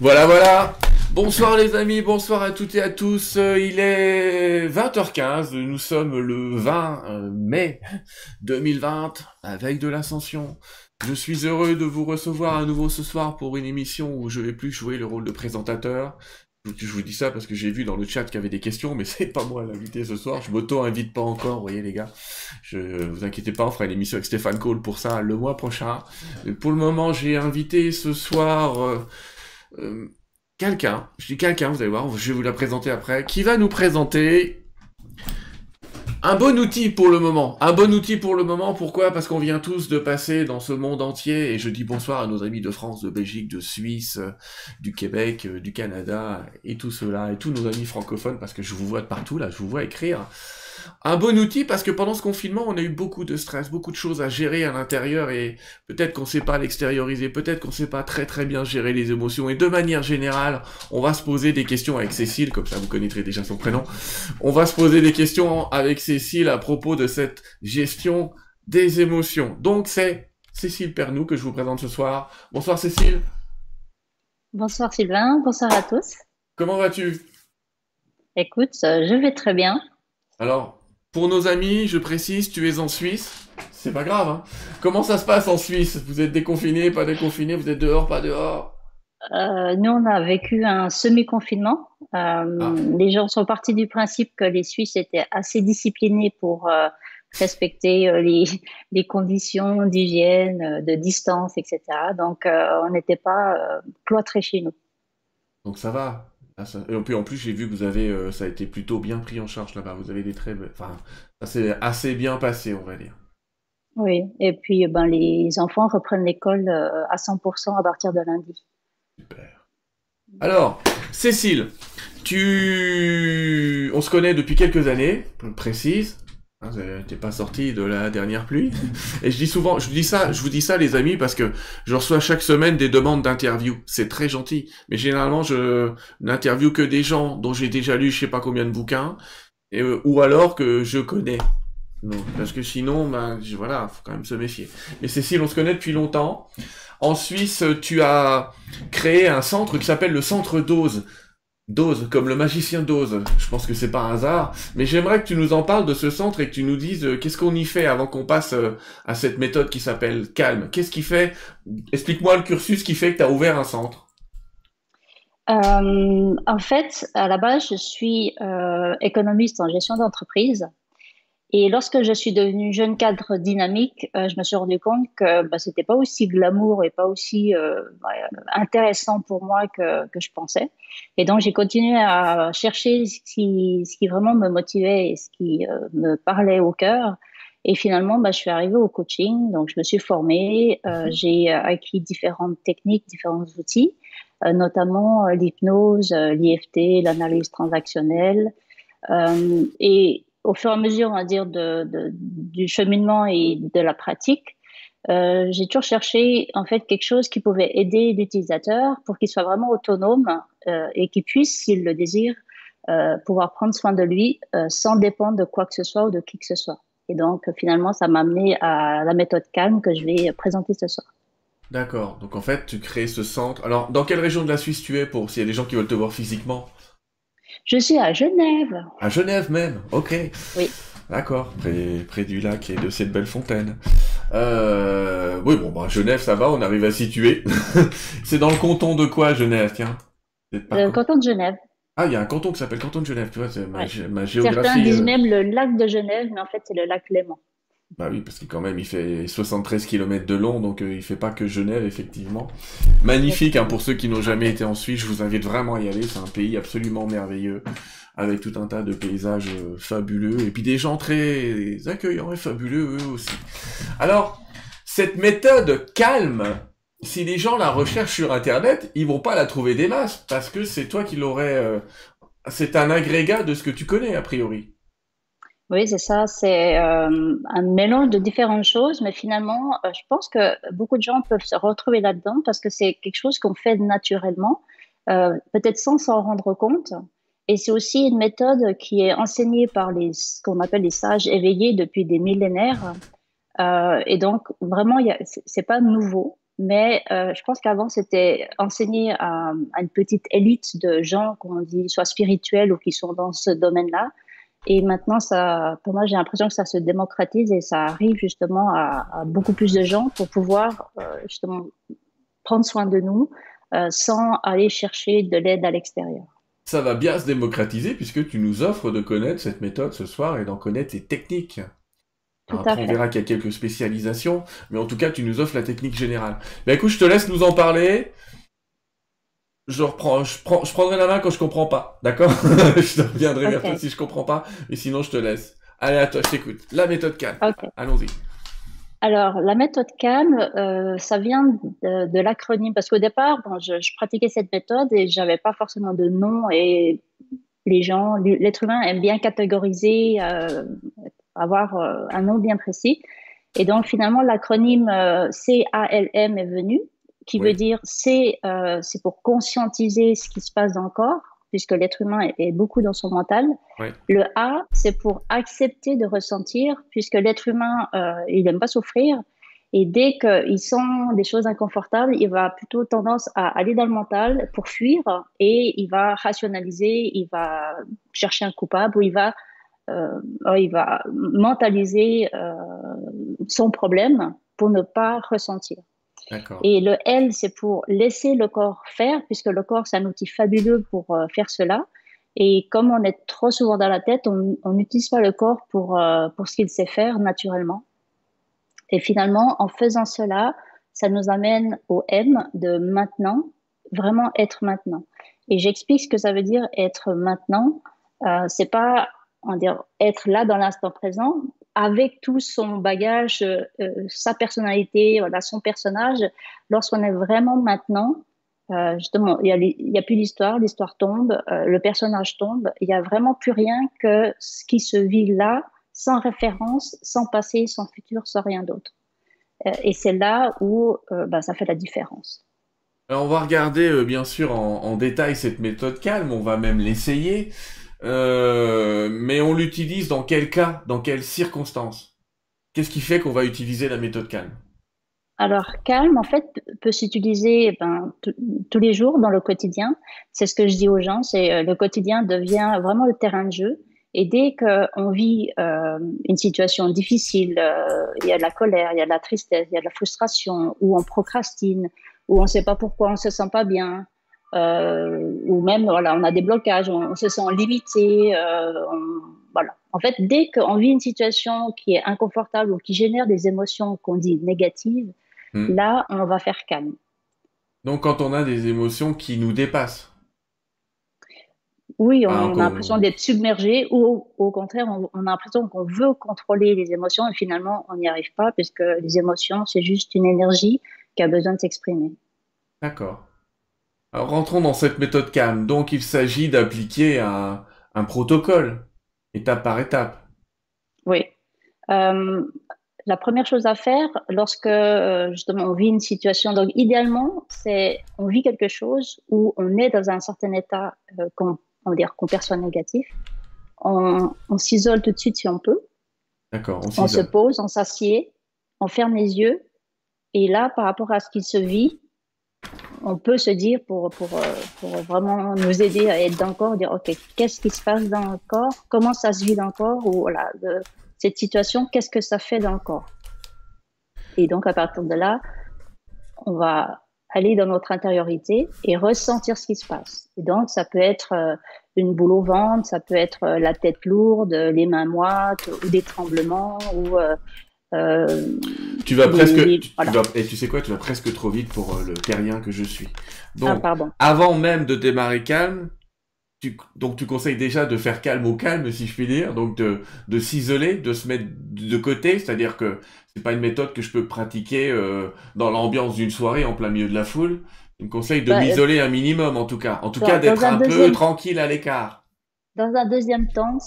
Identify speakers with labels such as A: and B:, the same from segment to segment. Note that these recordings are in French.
A: Voilà, voilà. Bonsoir les amis, bonsoir à toutes et à tous. Euh, il est 20h15, nous sommes le 20 euh, mai 2020, avec de l'ascension. Je suis heureux de vous recevoir à nouveau ce soir pour une émission où je vais plus jouer le rôle de présentateur. Je vous dis ça parce que j'ai vu dans le chat qu'il y avait des questions, mais c'est pas moi l'invité ce soir. Je m'auto-invite pas encore, vous voyez les gars. Je vous inquiétez pas, on fera une émission avec Stéphane Cole pour ça le mois prochain. pour le moment, j'ai invité ce soir euh, quelqu'un. Je dis quelqu'un, vous allez voir, je vais vous la présenter après, qui va nous présenter un bon outil pour le moment. Un bon outil pour le moment. Pourquoi? Parce qu'on vient tous de passer dans ce monde entier. Et je dis bonsoir à nos amis de France, de Belgique, de Suisse, du Québec, euh, du Canada et tout cela. Et tous nos amis francophones parce que je vous vois de partout là. Je vous vois écrire un bon outil parce que pendant ce confinement, on a eu beaucoup de stress, beaucoup de choses à gérer à l'intérieur et peut-être qu'on sait pas l'extérioriser, peut-être qu'on sait pas très très bien gérer les émotions et de manière générale, on va se poser des questions avec Cécile, comme ça vous connaîtrez déjà son prénom. On va se poser des questions avec Cécile à propos de cette gestion des émotions. Donc c'est Cécile Pernou que je vous présente ce soir. Bonsoir Cécile.
B: Bonsoir Sylvain, bonsoir à tous.
A: Comment vas-tu?
B: Écoute, euh, je vais très bien.
A: Alors, pour nos amis, je précise, tu es en Suisse. C'est pas grave, hein. Comment ça se passe en Suisse? Vous êtes déconfiné, pas déconfiné Vous êtes dehors, pas dehors?
B: Euh, Nous, on a vécu un semi-confinement. Euh, ah. Les gens sont partis du principe que les Suisses étaient assez disciplinés pour euh, respecter les, les, conditions d'hygiène, de distance, etc. Donc, on n'était pas cloîtrés chez nous.
A: Donc ça va ah, et puis en plus, j'ai vu que vous avez, euh, ça a été plutôt bien pris en charge là-bas. Vous avez des très, enfin, ça s'est assez bien passé, on va dire.
B: Oui, et puis ben les enfants reprennent l'école euh, à 100% à partir de lundi.
A: Super. Alors, Cécile, tu, on se connaît depuis quelques années, précise. Hein, t'es pas sorti de la dernière pluie. Et je dis souvent, je vous dis ça, je vous dis ça les amis parce que je reçois chaque semaine des demandes d'interview. C'est très gentil, mais généralement je n'interview que des gens dont j'ai déjà lu je sais pas combien de bouquins euh, ou alors que je connais. Parce que sinon, ben voilà, faut quand même se méfier. Mais Cécile, on se connaît depuis longtemps. En Suisse, tu as créé un centre qui s'appelle le Centre Dose. Dose, comme le magicien Dose. Je pense que c'est pas un hasard. Mais j'aimerais que tu nous en parles de ce centre et que tu nous dises euh, qu'est-ce qu'on y fait avant qu'on passe euh, à cette méthode qui s'appelle Calme. Qu'est-ce qui fait Explique-moi le cursus qui fait que tu as ouvert un centre.
B: Euh, en fait, à la base, je suis économiste en gestion d'entreprise. Et lorsque je suis devenue jeune cadre dynamique, euh, je me suis rendu compte que bah, c'était pas aussi glamour et pas aussi euh, bah, intéressant pour moi que, que, je pensais. Et donc j'ai continué à chercher ce qui, ce qui vraiment me motivait et ce qui euh, me parlait au cœur. Et finalement, bah, je suis arrivée au coaching, donc je me suis formée, euh, j'ai acquis différentes techniques, différents outils, notamment l'hypnose, l'IFT, l'analyse transactionnelle. et au fur et à mesure, on va dire, du cheminement et de la pratique, euh, j'ai toujours cherché en fait quelque chose qui pouvait aider l'utilisateur pour qu'il soit vraiment autonome euh, et qu'il puisse, s'il le désire, euh, pouvoir prendre soin de lui sans dépendre de quoi que ce soit ou de qui que ce soit. Et donc finalement, ça m'a amené à la méthode calme que je vais présenter ce soir.
A: D'accord. Donc en fait, tu crées ce centre. Alors, dans quelle région de la Suisse tu es pour s'il y a des gens qui veulent te voir physiquement?
B: Je suis à Genève.
A: À Genève même, ok.
B: Oui.
A: D'accord, près, du lac et de cette belle fontaine. Euh, oui, bon, bah, Genève, ça va, on arrive à situer. c'est dans le canton de quoi, Genève, tiens?
B: Le canton de Genève.
A: Ah, il y a un canton qui s'appelle canton de Genève, tu vois, c'est ma, géographie.
B: Certains disent euh. même le lac de Genève, mais en fait, c'est le lac Léman.
A: Bah oui, parce que quand même, il fait 73 km de long, donc euh, il fait pas que Genève, effectivement. Magnifique, hein, pour ceux qui n'ont jamais été en Suisse, je vous invite vraiment à y aller, c'est un pays absolument merveilleux, avec tout un tas de paysages euh, fabuleux, et puis des gens très accueillants et fabuleux eux aussi. Alors, cette méthode calme, si les gens la recherchent sur Internet, ils vont pas la trouver des masses, parce que c'est toi qui l'aurais... Euh, c'est un agrégat de ce que tu connais, a priori.
B: Oui, c'est ça. C'est euh, un mélange de différentes choses, mais finalement, euh, je pense que beaucoup de gens peuvent se retrouver là-dedans parce que c'est quelque chose qu'on fait naturellement, euh, peut-être sans s'en rendre compte. Et c'est aussi une méthode qui est enseignée par les, ce qu'on appelle les sages éveillés depuis des millénaires. et donc, vraiment, c'est pas nouveau. mais je pense qu'avant, c'était enseigné à, à, une petite élite de gens, qu'on dit, soit spirituels ou qui sont dans ce domaine-là. Et maintenant, ça, pour moi, j'ai l'impression que ça se démocratise et ça arrive justement à, beaucoup plus de gens pour pouvoir euh, justement prendre soin de nous euh, sans aller chercher de l'aide à l'extérieur.
A: Ça va bien se démocratiser puisque tu nous offres de connaître cette méthode ce soir et d'en connaître les techniques.
B: Tout Après,
A: on verra qu'il y a quelques spécialisations, mais en tout cas, tu nous offres la technique générale. Ben écoute, je te laisse nous en parler je reprends, je prends, je prendrai la main quand je comprends pas, d'accord? Je te reviendrai vers toi si je comprends pas, mais sinon je te laisse. Allez, à toi, je t'écoute. La méthode calme. Allons-y.
B: Alors, la méthode calme, euh, ça vient de, l'acronyme, parce qu'au départ, bon, je, pratiquais cette méthode et j'avais pas forcément de nom et les gens, l'être humain aime bien catégoriser, euh, avoir euh, un nom bien précis. Et donc, finalement, l'acronyme CALM est venu qui veut dire c'est euh, c'est pour conscientiser ce qui se passe dans le corps, puisque l'être humain est, beaucoup dans son mental. Le A, c'est pour accepter de ressentir, puisque l'être humain, euh, il n'aime pas souffrir. Et dès qu'il sent des choses inconfortables, il va plutôt tendance à aller dans le mental pour fuir et il va rationaliser, il va chercher un coupable ou il va, euh, il va mentaliser son problème pour ne pas ressentir. Et le L, c'est pour laisser le corps faire, puisque le corps, c'est un outil fabuleux pour euh, faire cela. Et comme on est trop souvent dans la tête, on n'utilise pas le corps pour, euh, pour ce qu'il sait faire naturellement. Et finalement, en faisant cela, ça nous amène au M de maintenant, vraiment être maintenant. Et j'explique ce que ça veut dire être maintenant. Euh, c'est pas on dire, être là dans l'instant présent, avec tout son bagage, euh, euh, sa personnalité, voilà, son personnage, lorsqu'on est vraiment maintenant, euh, justement, il n'y a, plus d'histoire, l'histoire tombe, le personnage tombe, il n'y a vraiment plus rien que ce qui se vit là, sans référence, sans passé, sans futur, sans rien d'autre. et c'est là où bah, ça fait la différence.
A: Alors on va regarder bien sûr en, en, détail cette méthode calme, on va même l'essayer. Euh, mais on l'utilise dans quel cas, dans quelles circonstances? Qu'est-ce qui fait qu'on va utiliser la méthode calme?
B: Alors, calme, en fait, peut s'utiliser eh ben, tous les jours dans le quotidien. C'est ce que je dis aux gens, c'est euh, le quotidien devient vraiment le terrain de jeu. Et dès qu'on vit euh, une situation difficile, il y a de la colère, il y a de la tristesse, il y a de la frustration, ou on procrastine, ou on ne sait pas pourquoi on se sent pas bien, ou même voilà, on a des blocages, on, se sent limité. Euh, voilà. En fait, dès qu'on vit une situation qui est inconfortable ou qui génère des émotions qu'on dit négatives, hmm. là, on va faire calme.
A: Donc, quand on a des émotions qui nous dépassent.
B: Oui, on, a l'impression d'être submergé ou au contraire, on, on a l'impression qu'on veut contrôler les émotions et finalement, on n'y arrive pas puisque les émotions, c'est juste une énergie qui a besoin de s'exprimer.
A: D'accord. Alors, rentrons dans cette méthode calme. Donc, il s'agit d'appliquer un, protocole, étape par étape.
B: Oui. Euh, la première chose à faire lorsque euh, justement on vit une situation, donc idéalement, c'est on vit quelque chose où on est dans un certain état euh, qu'on perçoit négatif. On, s'isole tout de suite si on peut.
A: D'accord.
B: On, on se pose, on s'assied, on ferme les yeux. Et là, par rapport à ce qui se vit, on peut se dire pour, pour, euh, pour, vraiment nous aider à être dans le corps, dire ok, qu'est-ce qui se passe dans le corps, comment ça se vit dans le corps, ou voilà, cette situation, qu'est-ce que ça fait dans le corps? Et donc à partir de là, on va aller dans notre intériorité et ressentir ce qui se passe. Et donc ça peut être euh, une boule au ventre, ça peut être euh, la tête lourde, les mains moites, ou des tremblements, ou
A: tu vas presque, et tu sais quoi, tu vas presque trop vite pour euh, le terrien que je suis. Donc, ah, avant même de démarrer calme, tu, donc tu conseilles déjà de faire calme au calme, si je puis dire, donc de, de s'isoler, de se mettre de côté, c'est-à-dire que c'est pas une méthode que je peux pratiquer euh, dans l'ambiance d'une soirée en plein milieu de la foule. Tu me conseilles de bah, m'isoler un minimum, en tout cas, en tout cas d'être un, peu tranquille à l'écart.
B: Dans un deuxième temps,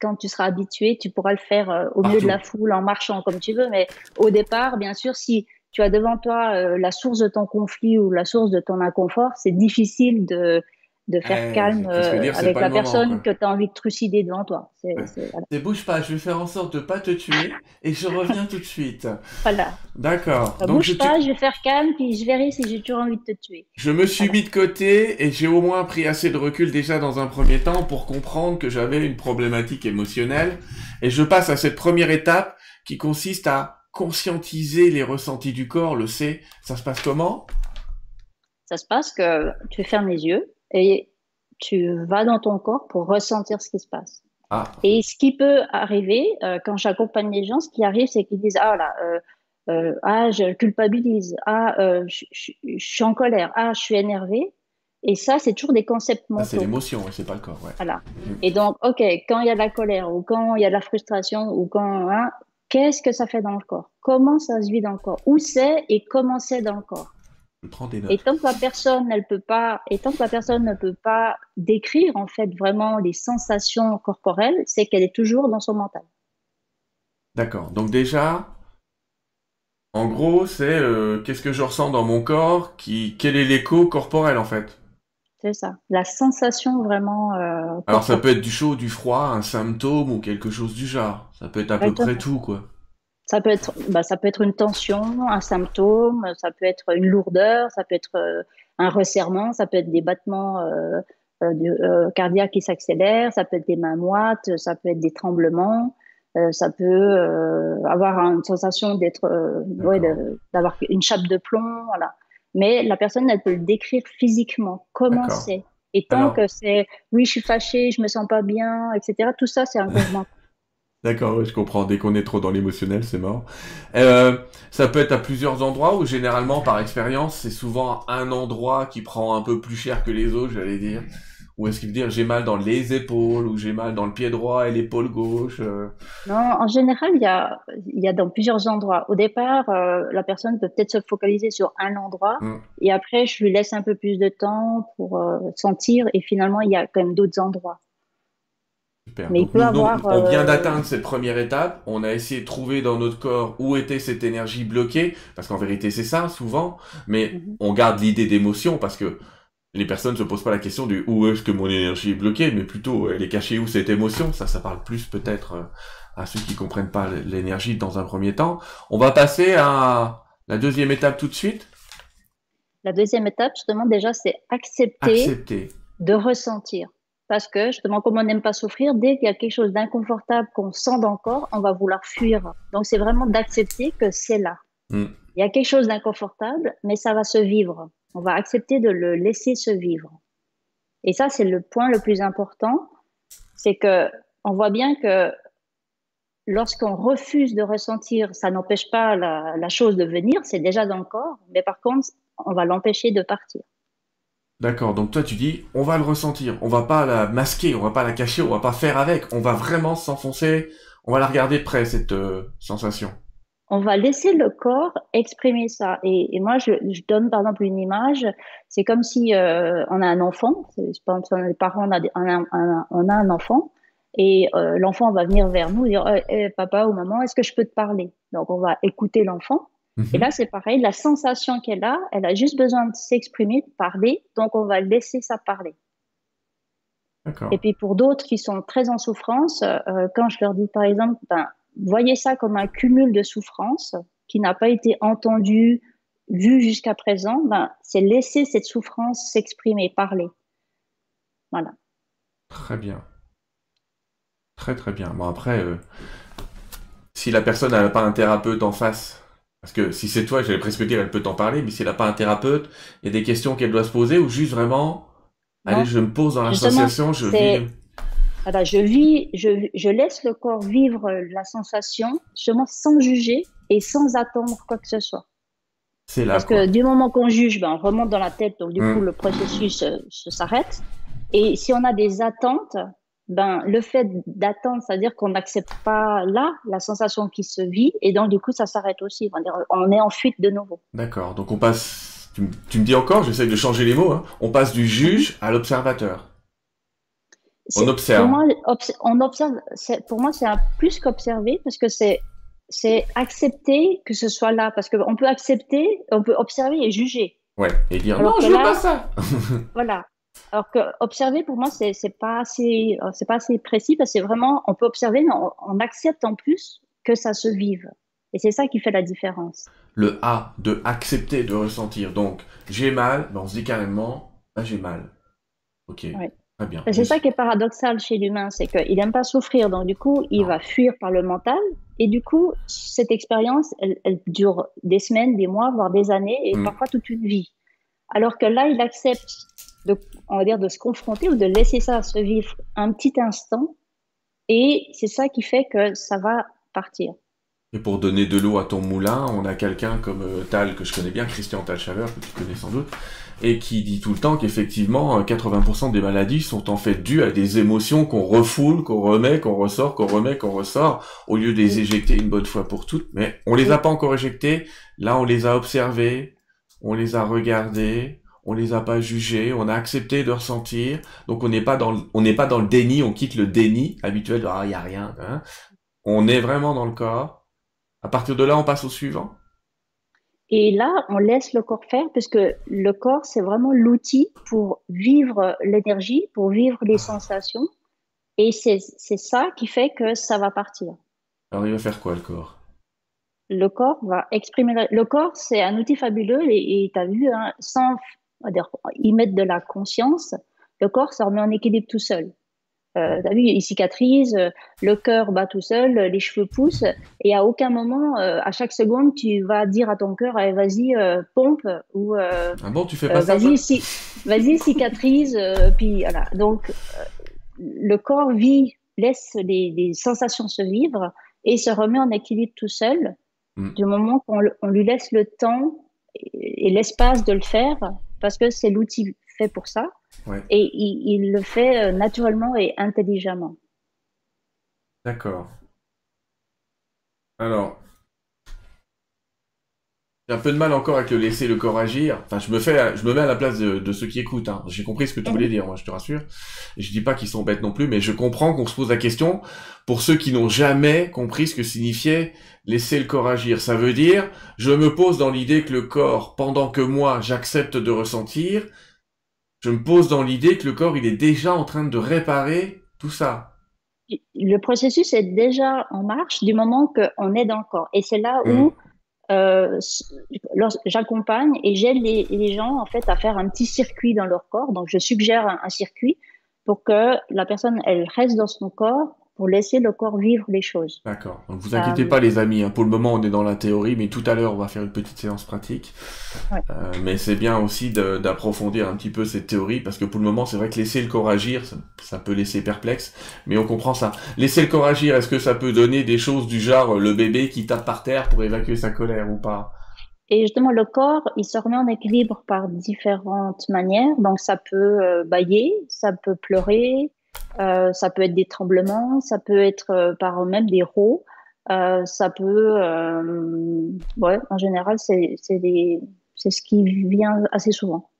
B: quand tu seras habitué, tu pourras le faire euh, au milieu de la foule, en marchant comme tu veux. Mais au départ, bien sûr, si tu as devant toi euh, la source de ton conflit ou la source de ton inconfort, c'est difficile de de faire
A: Eh,
B: calme euh,
A: dire,
B: avec la
A: moment,
B: personne
A: quoi.
B: que tu as envie de trucider devant toi. C'est,
A: Ouais.
B: c'est- voilà.
A: Ne bouge pas, je vais faire en sorte de pas te tuer et je reviens tout de suite.
B: Voilà.
A: D'accord.
B: Ça
A: Donc
B: bouge
A: je,
B: pas, je vais faire calme, puis je verrai si j'ai toujours envie de te tuer.
A: je me suis mis de côté et j'ai au moins pris assez de recul déjà dans un premier temps pour comprendre que j'avais une problématique émotionnelle et je passe à cette première étape qui consiste à conscientiser les ressentis du corps, le C. Ça se passe comment?
B: Ça se passe que tu fermes les yeux et tu vas dans ton corps pour ressentir ce qui se passe.
A: Ah,
B: Et ce qui peut arriver, euh, quand j'accompagne les gens, ce qui arrive, c'est qu'ils disent, ah là, euh, euh, ah, je culpabilise, ah, je, je- je suis en colère, ah, je suis énervé. Et ça, c'est toujours des concepts
A: ah, c'est
B: mentaux.
A: l'émotion, c'est pas le corps, ouais.
B: Voilà. Et donc, OK, quand il y a de la colère ou quand il y a de la frustration ou quand, hein, qu'est-ce que ça fait dans le corps? Comment ça se vit dans le corps? Où c'est et comment c'est dans le corps?
A: Je prends des
B: Et tant que la personne, elle peut pas, et tant que la personne ne peut pas décrire, en fait, vraiment les sensations corporelles, c'est qu'elle est toujours dans son mental.
A: D'accord. Donc déjà, en gros, c'est euh, qu'est-ce que je ressens dans mon corps, qui, quel est l'écho corporel en fait?
B: C'est ça. La sensation vraiment, euh,
A: Alors ça peut être du chaud, du froid, un symptôme ou quelque chose du genre. Ça peut être à peu près tout, quoi.
B: Ça peut être, bah, ça peut être une tension, un symptôme, ça peut être une lourdeur, ça peut être euh, un resserrement, ça peut être des battements euh, euh, cardiaques qui s'accélèrent, ça peut être des mains moites, ça peut être des tremblements, ça peut avoir une sensation d'être, ouais, d'avoir une chape de plomb, voilà. Mais la personne, elle peut le décrire physiquement, comment c'est? Et tant
A: Alors-
B: que c'est, oui, je suis fâchée, je me sens pas bien, etc. Tout ça, c'est un mouvement.
A: D'accord, je comprends. Dès qu'on est trop dans l'émotionnel, c'est mort. Euh, ça peut être à plusieurs endroits ou généralement, par expérience, c'est souvent un endroit qui prend un peu plus cher que les autres, j'allais dire. Ou est-ce qu'il veut dire j'ai mal dans les épaules ou j'ai mal dans le pied droit et l'épaule gauche euh,
B: Non, en général, il y a, y a dans plusieurs endroits. Au départ, euh, la personne peut peut-être se focaliser sur un endroit
A: Mm.
B: et après, je lui laisse un peu plus de temps pour euh, sentir et finalement, il y a quand même d'autres endroits.
A: Super.
B: Mais il
A: Donc,
B: peut
A: nous,
B: avoir,
A: donc, on vient
B: euh,
A: d'atteindre cette première étape. On a essayé de trouver dans notre corps où était cette énergie bloquée, parce qu'en vérité c'est ça souvent. Mais
B: Mhm.
A: on garde l'idée d'émotion parce que les personnes se posent pas la question du où est-ce que mon énergie est bloquée, mais plutôt elle est cachée où cette émotion. Ça, ça parle plus peut-être euh, à ceux qui comprennent pas l'énergie dans un premier temps. On va passer à la deuxième étape tout de suite.
B: La deuxième étape, justement, déjà, c'est accepter
A: Accepter.
B: de ressentir. Parce que, justement, comme on n'aime pas souffrir, dès qu'il y a quelque chose d'inconfortable qu'on sent dans le corps, on va vouloir fuir. Donc, c'est vraiment d'accepter que c'est là.
A: Mm.
B: Il y a quelque chose d'inconfortable, mais ça va se vivre. On va accepter de le laisser se vivre. Et ça, c'est le point le plus important. C'est que on voit bien que lorsqu'on refuse de ressentir, ça n'empêche pas la, la chose de venir, c'est déjà dans le corps. Mais par contre, on va l'empêcher de partir.
A: D'accord, donc toi tu dis, on va le ressentir, on va pas la masquer, on va pas la cacher, on va pas faire avec, on va vraiment s'enfoncer, on va la regarder de près cette euh, sensation.
B: on va laisser le corps exprimer ça. Et, moi, je, donne par exemple une image. C'est comme si euh, on a un enfant. C'est c'est pas on a des parents, on a un enfant. Et euh, l'enfant va venir vers nous et dire Eh, eh, Papa ou maman, est-ce que je peux te parler? Donc, on va écouter l'enfant. Et là, c'est pareil. La sensation qu'elle a, elle a juste besoin de s'exprimer, de parler. Donc, on va laisser ça parler. Et puis pour d'autres qui sont très en souffrance, euh, quand je leur dis par exemple, ben, voyez ça comme un cumul de souffrance qui n'a pas été entendu, vu jusqu'à présent, ben, c'est laisser cette souffrance s'exprimer, parler. Voilà.
A: Très bien. Très très bien. Bon après, euh, si la personne n'a pas un thérapeute en face, parce que si c'est toi, j'allais presque dire elle peut t'en parler, mais si elle n'a pas un thérapeute, il y a des questions qu'elle doit se poser ou juste vraiment,
B: Non.
A: allez, je me pose dans l'association, je vis.
B: Voilà, je vis, je, je laisse le corps vivre la sensation, justement sans juger et sans attendre quoi que ce soit.
A: C'est là
B: Parce
A: quoi.
B: que du moment qu'on juge, ben, on remonte dans la tête, donc du
A: Mm.
B: coup, le processus euh, s'arrête. Et si on a des attentes, ben, le fait d'attendre, c'est-à-dire qu'on n'accepte pas là la sensation qui se vit, et donc du coup, ça s'arrête aussi. On, est en fuite de nouveau.
A: D'accord. Donc on passe. Tu, me- tu me dis encore, j'essaie de changer les mots. Hein. On passe du juge à l'observateur. On observe.
B: Pour moi, obs- on observe. c'est- Pour moi, c'est plus qu'observer, parce que c'est c'est accepter que ce soit là, parce qu'on peut accepter, on peut observer et juger.
A: Ouais. Et dire
B: Alors
A: non, je veux
B: là-
A: pas ça.
B: Voilà. Alors que observer pour moi c'est c'est pas assez euh, c'est pas assez précis parce que c'est vraiment on peut observer mais on, accepte en plus que ça se vive. Et c'est ça qui fait la différence.
A: Le A de accepter de ressentir. Donc j'ai mal ben on se dit carrément ah, j'ai mal. Ok très bien.
B: C'est ça qui est paradoxal chez l'humain c'est qu'il n'aime pas souffrir. Donc du coup il va fuir par le mental. Et du coup cette expérience elle, elle, dure des semaines des mois voire des années et mm. parfois toute une vie. Alors que là il accepte de, on va dire, de se confronter ou de laisser ça se vivre un petit instant. Et c'est ça qui fait que ça va partir.
A: Et pour donner de l'eau à ton moulin, on a quelqu'un comme euh, Tal, que je connais bien, Christian Tal Chaveur, que tu connais sans doute, et qui dit tout le temps qu'effectivement, 80% euh, des maladies sont en fait dues à des émotions qu'on refoule, qu'on remet, qu'on ressort, qu'on remet, qu'on ressort, au lieu de les éjecter une bonne fois pour toutes. Mais on les a pas encore éjectées, là on les a observées, on les a regardées, on les a pas jugés, on a accepté de ressentir, donc on n'est pas dans le, on n'est pas dans le déni, on quitte le déni habituel de ah il y a rien, hein. on est vraiment dans le corps. À partir de là, on passe au suivant.
B: Et là, on laisse le corps faire, puisque le corps, c'est vraiment l'outil pour vivre l'énergie, pour vivre les sensations. Et c'est ça qui fait que ça va partir.
A: Alors, il va faire quoi, le corps?
B: Le corps va exprimer. Le corps, c'est un outil fabuleux, et tu as vu, hein, sans y mettre de la conscience, le corps se remet en équilibre tout seul. Euh, as vu, il cicatrise, euh, le cœur bat tout seul, les cheveux poussent, et à aucun moment, euh, à chaque seconde, tu vas dire à ton cœur, vas-y, euh, pompe, ou
A: ah bon, tu fais pas ça
B: Vas-y, vas-y, cicatrise, puis voilà. Donc, le corps vit, laisse les, sensations se vivre et se remet en équilibre tout seul, hmm. du moment qu'on lui laisse le temps et l'espace de le faire parce que c'est l'outil fait pour ça. Et il, le fait euh, naturellement et intelligemment.
A: D'accord. Alors, j'ai un peu de mal encore avec le laisser le corps agir. Enfin, je me fais, je me mets à la place de, ceux qui écoutent. Hein. J'ai compris ce que tu voulais dire, moi, je te rassure. Je dis pas qu'ils sont bêtes non plus, mais je comprends qu'on se pose la question pour ceux qui n'ont jamais compris ce que signifiait laisser le corps agir. Ça veut dire, je me pose dans l'idée que le corps, pendant que moi, j'accepte de ressentir, je me pose dans l'idée que le corps, il est déjà en train de réparer tout ça.
B: Le processus est déjà en marche du moment qu'on est dans le corps. Et c'est là où mmh euh, j'accompagne et j'aide les, gens en fait à faire un petit circuit dans leur corps. Donc je suggère un, circuit pour que la personne elle reste dans son corps pour laisser le corps vivre les choses.
A: D'accord. Donc vous inquiétez euh, pas les amis, hein. pour le moment on est dans la théorie, mais tout à l'heure on va faire une petite séance pratique. Ouais. Euh, mais c'est bien aussi d'approfondir un petit peu cette théorie, parce que pour le moment c'est vrai que laisser le corps agir, ça, peut laisser perplexe, mais on comprend ça. Laisser le corps agir, est-ce que ça peut donner des choses du genre le bébé qui tape par terre pour évacuer sa colère ou pas?
B: Et justement, le corps, il se remet en équilibre par différentes manières. Donc, ça peut euh, bailler, ça peut pleurer, euh, ça peut être des tremblements, ça peut être euh, par même des rots. Euh, ça peut, ouais, en général, c'est c'est ce qui vient assez souvent.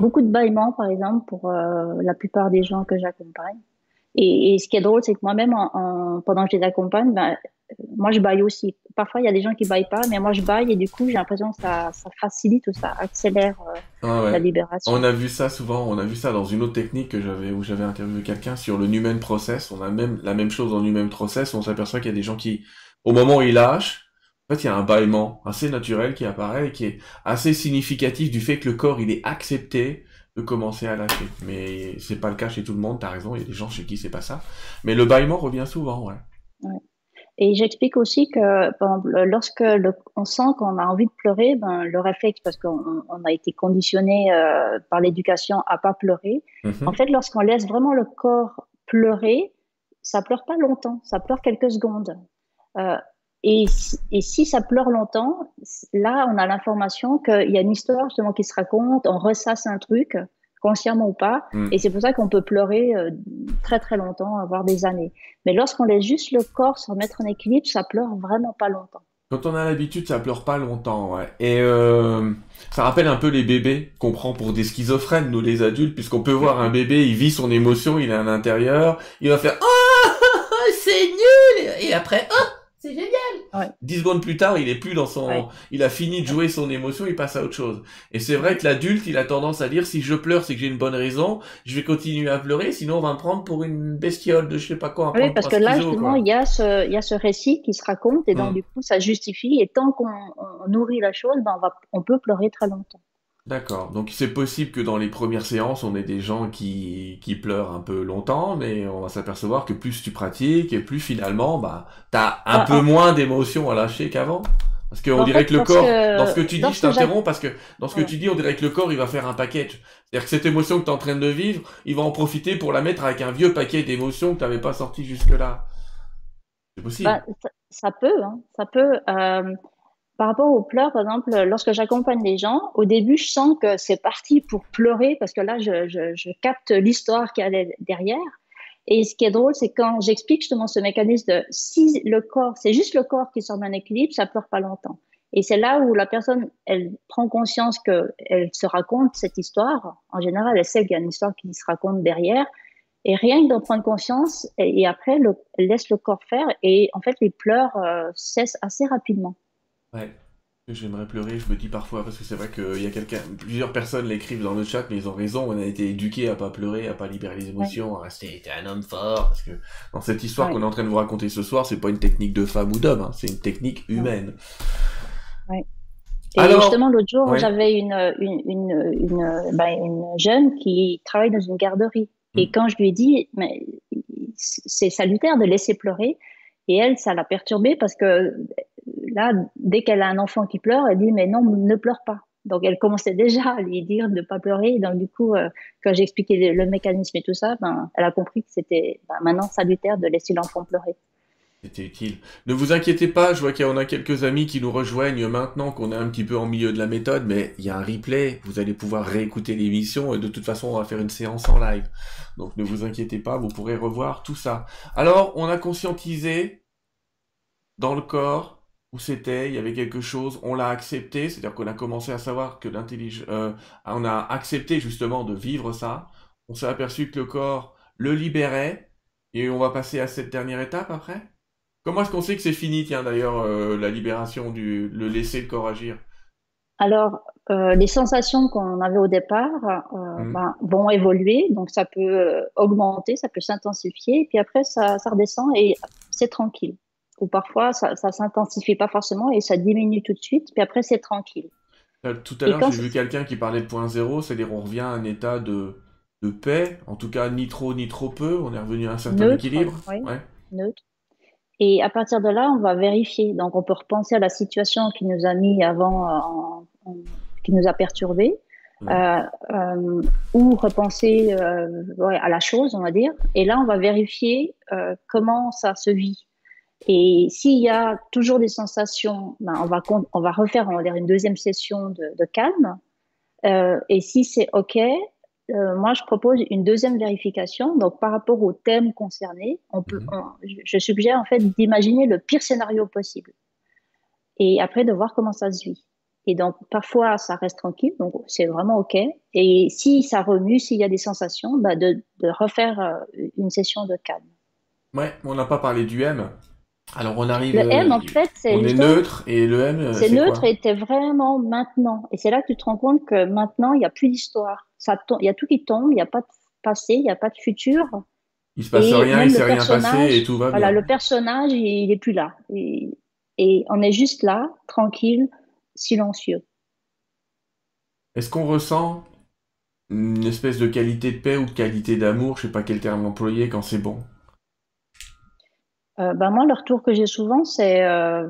B: Beaucoup de bâillements, par exemple, pour la plupart des gens que j'accompagne. Et, et, ce qui est drôle, c'est que moi-même, en, pendant que je les accompagne, ben, moi, je baille aussi. Parfois, il y a des gens qui baillent pas, mais moi, je baille et du coup, j'ai l'impression que ça, ça, facilite ou ça accélère euh, ah la libération.
A: On a vu ça souvent. On a vu ça dans une autre technique que j'avais où j'avais interviewé quelqu'un sur le Numen Process. On a même la même chose dans Numen Process. On s'aperçoit qu'il y a des gens qui, au moment où ils lâchent, en fait, il y a un bâillement assez naturel qui apparaît et qui est assez significatif du fait que le corps, il est accepté de commencer à lâcher. Mais c'est pas le cas chez tout le monde, t'as raison, il y a des gens chez qui c'est pas ça. Mais le bâillement revient souvent, ouais.
B: ouais. Et j'explique aussi que lorsque on sent qu'on a envie de pleurer, ben, le réflexe, parce qu'on on a été conditionné euh, par l'éducation à pas pleurer, mhm. en fait, lorsqu'on laisse vraiment le corps pleurer, ça pleure pas longtemps, ça pleure quelques secondes. Euh, et, et, si ça pleure longtemps, là, on a l'information qu'il y a une histoire justement qui se raconte, on ressasse un truc, consciemment ou pas. Mm. Et c'est pour ça qu'on peut pleurer euh, très très longtemps, voire des années. Mais lorsqu'on laisse juste le corps se remettre en équilibre, ça pleure vraiment pas longtemps.
A: Quand on a l'habitude, ça pleure pas longtemps, ouais. Et euh, ça rappelle un peu les bébés qu'on prend pour des schizophrènes, nous les adultes, puisqu'on peut voir un bébé, il vit son émotion, il est à l'intérieur, il va faire « Oh, c'est nul !» et après « Oh, c'est génial !» Dix secondes plus tard, il est plus dans son, il a fini de jouer son émotion, il passe à autre chose. Et c'est vrai que l'adulte, il a tendance à dire si je pleure, c'est que j'ai une bonne raison, je vais continuer à pleurer, sinon on va me prendre pour une bestiole de je sais pas quoi.
B: Oui, parce que là, justement, il y a ce, il y a ce récit qui se raconte et donc mm. du coup, ça justifie. Et tant qu'on nourrit la chose, ben on va, on peut pleurer très longtemps.
A: D'accord. Donc c'est possible que dans les premières séances, on ait des gens qui, qui pleurent un peu longtemps, mais on va s'apercevoir que plus tu pratiques et plus finalement, bah, t'as un bah, peu moins d'émotions à lâcher qu'avant. Parce qu'on dirait que le corps, dans ce que tu dis, je t'interromps parce que dans ce que tu dis, on dirait que le corps, il va faire un package. C'est-à-dire que cette émotion que tu es en train de vivre, il va en profiter pour la mettre avec un vieux paquet d'émotions que tu n'avais pas sorti jusque-là. C'est possible.
B: Bah, ça, peut, hein. ça peut. Euh, par rapport aux pleurs, par exemple, lorsque j'accompagne les gens, au début, je sens que c'est parti pour pleurer parce que là, je, capte l'histoire qu'il y a derrière. Et ce qui est drôle, c'est quand j'explique justement ce mécanisme de si le corps, c'est juste le corps qui sort d'un équilibre, ça pleure pas longtemps. Et c'est là où la personne, elle prend conscience qu'elle se raconte cette histoire. En général, elle sait qu'il y a une histoire qui se raconte derrière. Et rien que d'en prendre conscience, et, après, elle laisse le corps faire. Et en fait, les pleurs euh, cessent assez rapidement.
A: Ouais. J'aimerais pleurer, je me dis parfois, parce que c'est vrai qu'il y a quelqu'un, plusieurs personnes l'écrivent dans le chat, mais ils ont raison, on a été éduqués à pas pleurer, à pas libérer les émotions, à rester un homme fort, parce que dans cette histoire qu'on est en train de vous raconter ce soir, c'est pas une technique de femme ou d'homme, hein, c'est une technique humaine.
B: Ouais. Et Alors, justement, l'autre jour, j'avais une, une, une, bah, une, jeune qui travaille dans une garderie. Et hmm. quand je lui ai dit, mais c'est salutaire de laisser pleurer, et elle, ça l'a perturbée parce que là, dès qu'elle a un enfant qui pleure, elle dit mais non, ne pleure pas. Donc elle commençait déjà à lui dire de ne pas pleurer. Donc du coup, euh, quand j'ai expliqué le, mécanisme et tout ça, ben, elle a compris que c'était ben, maintenant salutaire de laisser l'enfant pleurer.
A: C'était utile. Ne vous inquiétez pas, je vois en a quelques amis qui nous rejoignent maintenant qu'on est un petit peu en milieu de la méthode, mais il y a un replay, vous allez pouvoir réécouter l'émission et de toute façon on va faire une séance en live. Donc ne vous inquiétez pas, vous pourrez revoir tout ça. Alors on a conscientisé dans le corps où c'était, il y avait quelque chose, on l'a accepté, c'est-à-dire qu'on a commencé à savoir que l'intelligence, euh, on a accepté justement de vivre ça, on s'est aperçu que le corps le libérait, et on va passer à cette dernière étape après. Comment est-ce qu'on sait que c'est fini, tiens d'ailleurs, euh, la libération, du, le laisser le corps agir?
B: Alors, euh, les sensations qu'on avait au départ mmh. ben, vont évoluer, donc ça peut augmenter, ça peut s'intensifier, puis après ça, ça redescend et c'est tranquille ou parfois ça, ça s'intensifie pas forcément et ça diminue tout de suite, puis après c'est tranquille.
A: Euh, tout à l'heure, j'ai vu quelqu'un qui parlait de point zéro, c'est-à-dire on revient à un état de, de paix, en tout cas ni trop ni trop peu, on est revenu à un certain équilibre.
B: Neutre. Et à partir de là, on va vérifier. Donc on peut repenser à la situation qui nous a mis avant, qui nous a perturbé. Euh, euh, ou repenser à la chose, on va dire. Et là, on va vérifier comment ça se vit. Et s'il y a toujours des sensations, ben on, va, on va refaire on va dire, une deuxième session de, de calme. Euh, et si c'est OK, euh, moi, je propose une deuxième vérification. Donc, par rapport au thème concerné, on peut, mhm. je suggère en fait d'imaginer le pire scénario possible. Et après, de voir comment ça se vit. Et donc, parfois, ça reste tranquille, donc c'est vraiment OK. Et si ça remue, s'il y a des sensations, ben de, de, refaire euh, une session de calme.
A: Ouais, on n'a pas parlé du M. Alors on arrive.
B: Le M, en fait, c'est.
A: On est neutre et le M.
B: Euh, c'est neutre et t'es vraiment maintenant. Et c'est là que tu te rends compte que maintenant, il n'y a plus d'histoire. Il y a tout qui tombe, il n'y a pas de passé, il n'y a pas de futur.
A: Il se passe rien, il s'est rien passé et tout va
B: bien. Voilà, le personnage, il, n'est est plus là. Et, et, on est juste là, tranquille, silencieux.
A: Est-ce qu'on ressent une espèce de qualité de paix ou de qualité d'amour, je sais pas quel terme employer, quand c'est bon
B: euh, ben moi, le retour que j'ai souvent, c'est euh,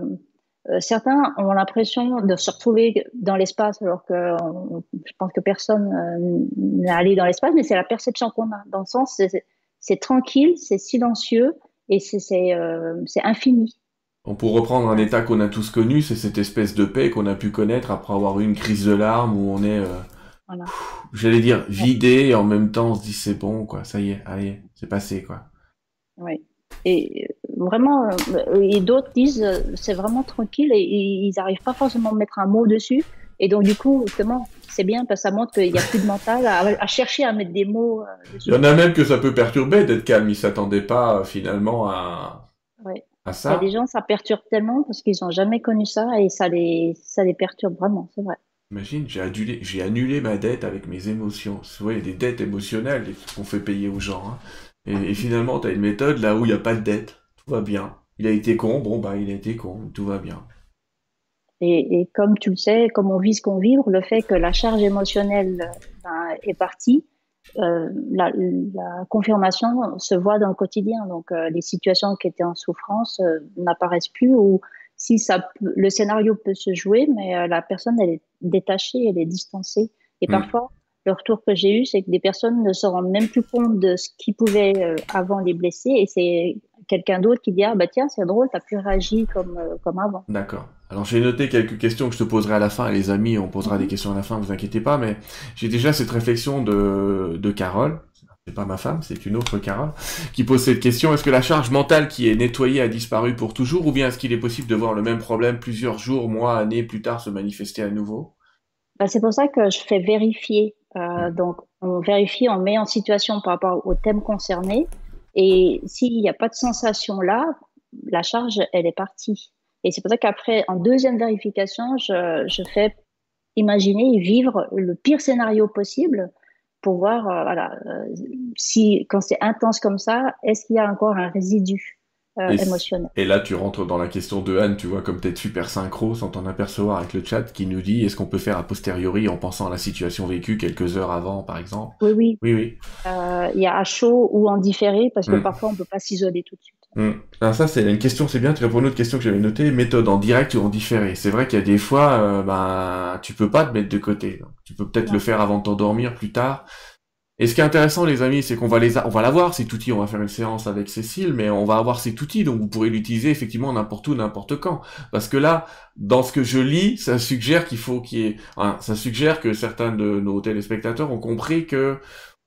B: euh, certains ont l'impression de se retrouver dans l'espace, alors que je pense que personne n'est allé dans l'espace, mais c'est la perception qu'on a. Dans le sens, c'est tranquille, c'est silencieux et c'est infini.
A: On pourrait reprendre un état qu'on a tous connu, c'est cette espèce de paix qu'on a pu connaître après avoir eu une crise de larmes où on est, j'allais dire, vidé et en même temps on se dit c'est bon, quoi, ça y est, allez, c'est passé, quoi.
B: Oui. Et vraiment, euh, et d'autres disent euh, c'est vraiment tranquille et, ils n'arrivent pas forcément à mettre un mot dessus. Et donc, du coup, justement, c'est bien parce que ça montre qu'il n'y a plus de mental à, chercher à mettre des mots.
A: Euh, dessus. Il y en a même que ça peut perturber d'être calme. Ils ne s'attendaient pas finalement à. À
B: Il y a
A: ça?
B: des gens, ça perturbe tellement parce qu'ils n'ont jamais connu ça et ça les, ça les perturbe vraiment, c'est vrai.
A: Imagine, j'ai annulé, j'ai annulé ma dette avec mes émotions. Y a des dettes émotionnelles qu'on fait payer aux gens. hein. Et, et finalement, tu as une méthode là où il n'y a pas de dette. Tout va bien. Il a été con, bon bah il a été con, tout va bien.
B: Et, et comme tu le sais, comme on vit ce qu'on vit, le fait que la charge émotionnelle ben, est partie, euh, la, la confirmation se voit dans le quotidien. Donc, euh, les situations qui étaient en souffrance euh, n'apparaissent plus ou si ça le scénario peut se jouer, mais euh, la personne, elle est détachée, elle est distancée. Et
A: Hmm.
B: parfois, le retour que j'ai eu, c'est que des personnes ne se rendent même plus compte de ce qui pouvait euh, avant les blesser. Et c'est quelqu'un d'autre qui dit, ah bah tiens, c'est drôle, t'as plus réagi comme, euh, comme avant.
A: D'accord. Alors j'ai noté quelques questions que je te poserai à la fin, et les amis, on posera des
B: Mhm.
A: questions à la fin, vous inquiétez pas, mais j'ai déjà cette réflexion de, de Carole, c'est pas ma femme, c'est une autre Carole, qui pose cette question, est-ce que la charge mentale qui est nettoyée a disparu pour toujours, ou bien est-ce qu'il est possible de voir le même problème plusieurs jours, mois, années plus tard se manifester à nouveau?
B: Bah, c'est pour ça que je fais vérifier. Euh,
A: Hmm.
B: donc, on vérifie, on met en situation par rapport au thème concerné. Et s'il n'y a pas de sensation là, la charge, elle est partie. Et c'est pour ça qu'après, en deuxième vérification, je, je fais imaginer et vivre le pire scénario possible pour voir, euh, voilà, euh, si, quand c'est intense comme ça, est-ce qu'il y a encore un résidu? Euh,
A: Et, c-
B: émotionnel?
A: et là, tu rentres dans la question de Anne, tu vois, comme t'es super synchro sans t'en apercevoir avec le chat, qui nous dit, est-ce qu'on peut faire a posteriori en pensant à la situation vécue quelques heures avant, par exemple?
B: Oui, oui,
A: Oui, oui.
B: euh, il y a à chaud ou en différé parce que
A: Hmm.
B: parfois on peut pas s'isoler tout de suite.
A: Hmm. Alors ça, c'est une question, c'est bien, tu réponds à une autre question que j'avais notée, méthode en direct ou en différé. C'est vrai qu'il y a des fois, euh, ben, tu peux pas te mettre de côté. Donc, tu peux peut-être le faire avant de t'endormir plus tard. Et ce qui est intéressant, les amis, c'est qu'on va les, a- on va l'avoir, cet outil, on va faire une séance avec Cécile, mais on va avoir cet outil, donc vous pourrez l'utiliser effectivement n'importe où, n'importe quand. Parce que là, dans ce que je lis, ça suggère qu'il faut qu'il y ait, hein, ça suggère que certains de nos téléspectateurs ont compris que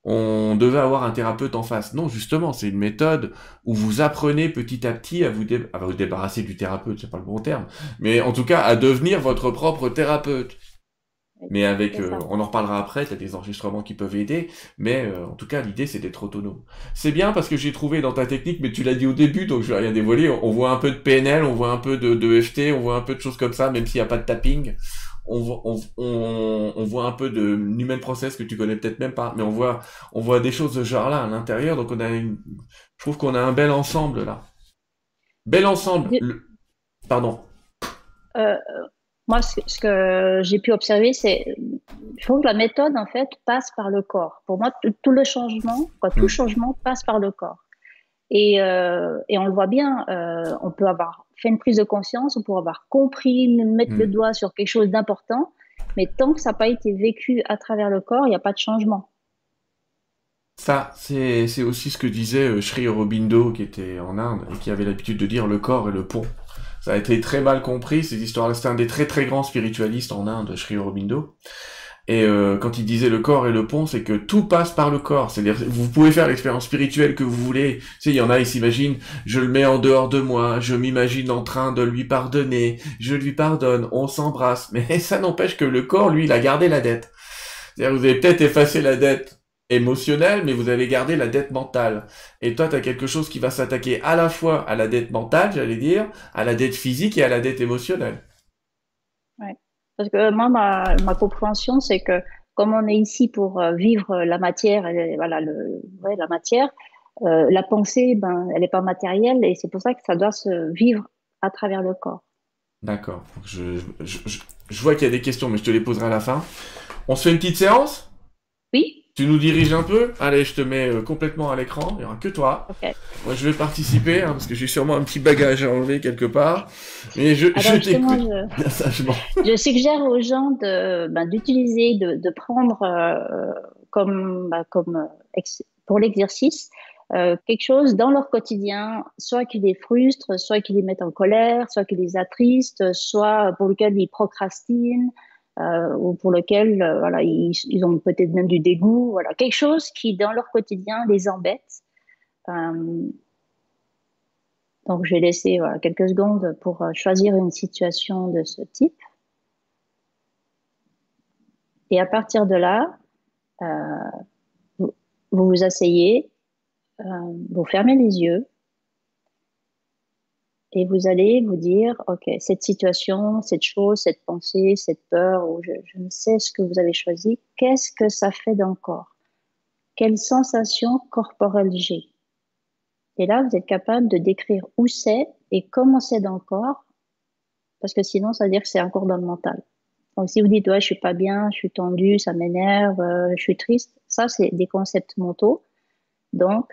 A: on devait avoir un thérapeute en face. Non, justement, c'est une méthode où vous apprenez petit à petit à vous, à vous débarrasser du thérapeute, c'est pas le bon terme, mais en tout cas à devenir votre propre thérapeute. Mais avec, euh, on en reparlera après, t'as des enregistrements qui peuvent aider, mais euh, en tout cas l'idée c'est d'être autonome. C'est bien parce que j'ai trouvé dans ta technique, mais tu l'as dit au début, donc je vais rien dévoiler, on voit un peu de PNL, on voit un peu de, de FT, on voit un peu de choses comme ça, même s'il n'y a pas de tapping. On voit, on, on, on voit un peu de human process que tu connais peut-être même pas, mais on voit, on voit des choses de ce genre-là à l'intérieur, donc on a une, je trouve qu'on a un bel ensemble là. Bel ensemble. Le- Pardon.
B: Euh, moi, ce, ce que j'ai pu observer, c'est il faut que la méthode, en fait, passe par le corps. Pour moi, tout, le changement, quoi, tout
A: Mm.
B: changement passe par le corps. Et, euh, et on le voit bien, euh, on peut avoir fait une prise de conscience, on peut avoir compris, mettre
A: Mm.
B: le doigt sur quelque chose d'important, mais tant que ça n'a pas été vécu à travers le corps, il n'y a pas de changement.
A: Ça, c'est c'est aussi ce que disait euh, Sri Aurobindo, qui était en Inde, et qui avait l'habitude de dire le corps est le pont. Ça a été très mal compris, ces histoires-là. C'était un des très très grands spiritualistes en Inde, Sri Aurobindo. Et euh, quand il disait le corps est le pont, c'est que tout passe par le corps. C'est-à-dire, vous pouvez faire l'expérience spirituelle que vous voulez. Tu sais, il y en a, ils s'imaginent, je le mets en dehors de moi, je m'imagine en train de lui pardonner, je lui pardonne, on s'embrasse. Mais ça n'empêche que le corps, lui, il a gardé la dette. C'est-à-dire, vous avez peut-être effacé la dette émotionnelle, mais vous avez gardé la dette mentale. Et toi, tu as quelque chose qui va s'attaquer à la fois à la dette mentale, j'allais dire, à la dette physique et à la dette émotionnelle.
B: Parce que moi, ma, ma compréhension, c'est que comme on est ici pour euh, vivre la matière, voilà, le, ouais, la matière, euh, la pensée, ben, elle n'est pas matérielle et c'est pour ça que ça doit se vivre à travers le corps.
A: D'accord. Je, je, je, je vois qu'il y a des questions, mais je te les poserai à la fin. On se fait une petite séance?
B: Oui?
A: Tu nous diriges un peu Allez, je te mets euh, complètement à l'écran, il n'y aura que toi. Moi, je vais participer, hein, parce que j'ai sûrement un petit bagage à enlever quelque part. Mais je,
B: Alors
A: je
B: justement,
A: t'écoute
B: je,
A: bien sagement.
B: je suggère aux gens de, ben, d'utiliser, de, de prendre euh, comme, ben, comme euh, ex- pour l'exercice euh, quelque chose dans leur quotidien, soit qui les frustre, soit qui les met en colère, soit qui les attriste, soit pour lequel ils procrastinent, ou pour lequel euh, voilà, ils, ont peut-être même du dégoût, voilà, quelque chose qui dans leur quotidien les embête. Euh, donc, je vais laisser voilà, quelques secondes pour euh, choisir une situation de ce type. Et à partir de là, euh, vous, vous asseyez, euh, vous fermez les yeux Et vous allez vous dire, OK, cette situation, cette chose, cette pensée, cette peur, ou je, ne sais ce que vous avez choisi, qu'est-ce que ça fait dans le corps Quelle sensation corporelle j'ai? Et là, vous êtes capable de décrire où c'est et comment c'est dans le corps, parce que sinon, ça veut dire que c'est encore dans le mental. Donc, si vous dites, ouais, je suis pas bien, je suis tendu, ça m'énerve, euh, je suis triste, ça, c'est des concepts mentaux. Donc,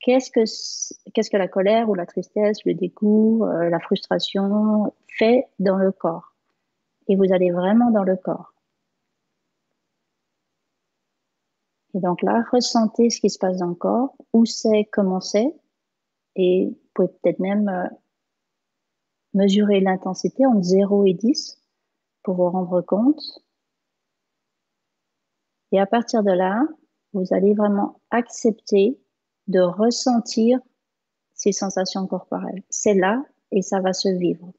B: qu'est-ce que, la colère ou la tristesse, le dégoût, euh, la frustration fait dans le corps? Et vous allez vraiment dans le corps. Et donc là, ressentez ce qui se passe dans le corps, où c'est, comment c'est, et vous pouvez peut-être même euh, mesurer l'intensité entre 0 et 10 pour vous rendre compte. Et à partir de là, vous allez vraiment accepter de ressentir ces sensations corporelles. C'est là et ça va se vivre.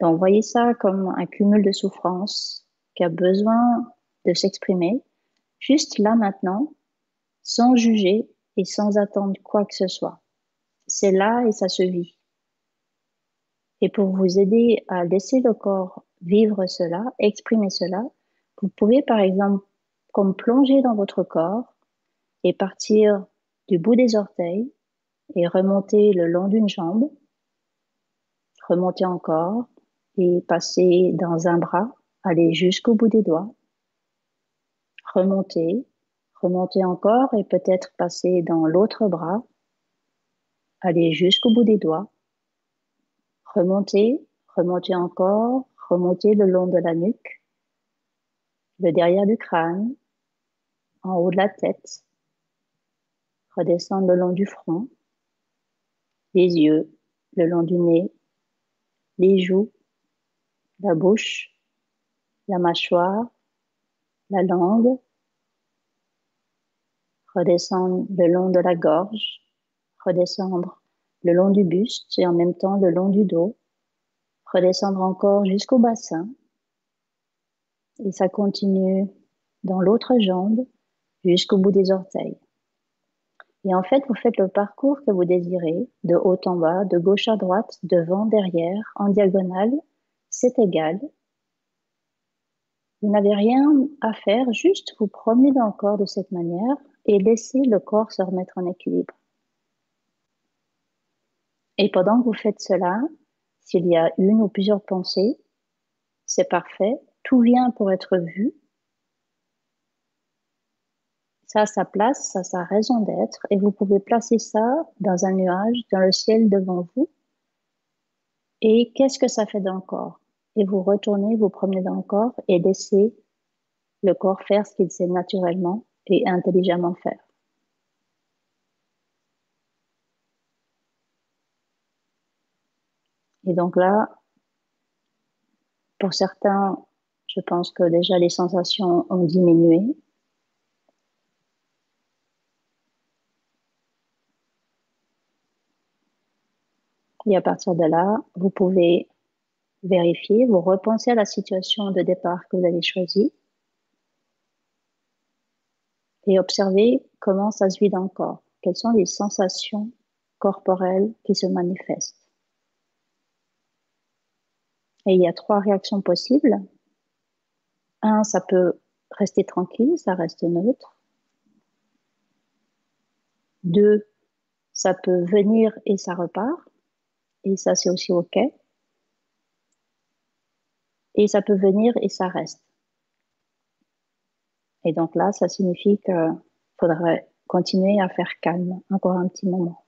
B: Donc, voyez ça comme un cumul de souffrances qui a besoin de s'exprimer, juste là maintenant, sans juger et sans attendre quoi que ce soit. C'est là et ça se vit. Et pour vous aider à laisser le corps vivre cela, exprimer cela, vous pouvez par exemple comme plonger dans votre corps et partir du bout des orteils et remonter le long d'une jambe, remonter encore et passer dans un bras, aller jusqu'au bout des doigts, remonter, remonter encore et peut-être passer dans l'autre bras, aller jusqu'au bout des doigts, remonter, remonter encore, remonter le long de la nuque, le derrière du crâne, en haut de la tête, redescendre le long du front, les yeux, le long du nez, les joues, la bouche, la mâchoire, la langue, redescendre le long de la gorge, redescendre le long du buste et en même temps le long du dos, redescendre encore jusqu'au bassin. Et ça continue dans l'autre jambe jusqu'au bout des orteils. Et en fait, vous faites le parcours que vous désirez, de haut en bas, de gauche à droite, devant, derrière, en diagonale, c'est égal. Vous n'avez rien à faire, juste vous promenez dans le corps de cette manière et laissez le corps se remettre en équilibre. Et pendant que vous faites cela, s'il y a une ou plusieurs pensées, c'est parfait, tout vient pour être vu ça a sa place, ça a sa raison d'être, et vous pouvez placer ça dans un nuage, dans le ciel devant vous. Et qu'est-ce que ça fait dans le corps? Et vous retournez, vous promenez dans le corps et laissez le corps faire ce qu'il sait naturellement et intelligemment faire. Et donc là, pour certains, je pense que déjà les sensations ont diminué. Et à partir de là, vous pouvez vérifier, vous repensez à la situation de départ que vous avez choisie et observer comment ça se vit dans le corps. Quelles sont les sensations corporelles qui se manifestent. Et il y a trois réactions possibles. Un, ça peut rester tranquille, ça reste neutre. Deux, ça peut venir et ça repart. Et ça, c'est aussi OK. Et ça peut venir et ça reste. Et donc là, ça signifie qu'il faudrait continuer à faire calme encore un petit moment.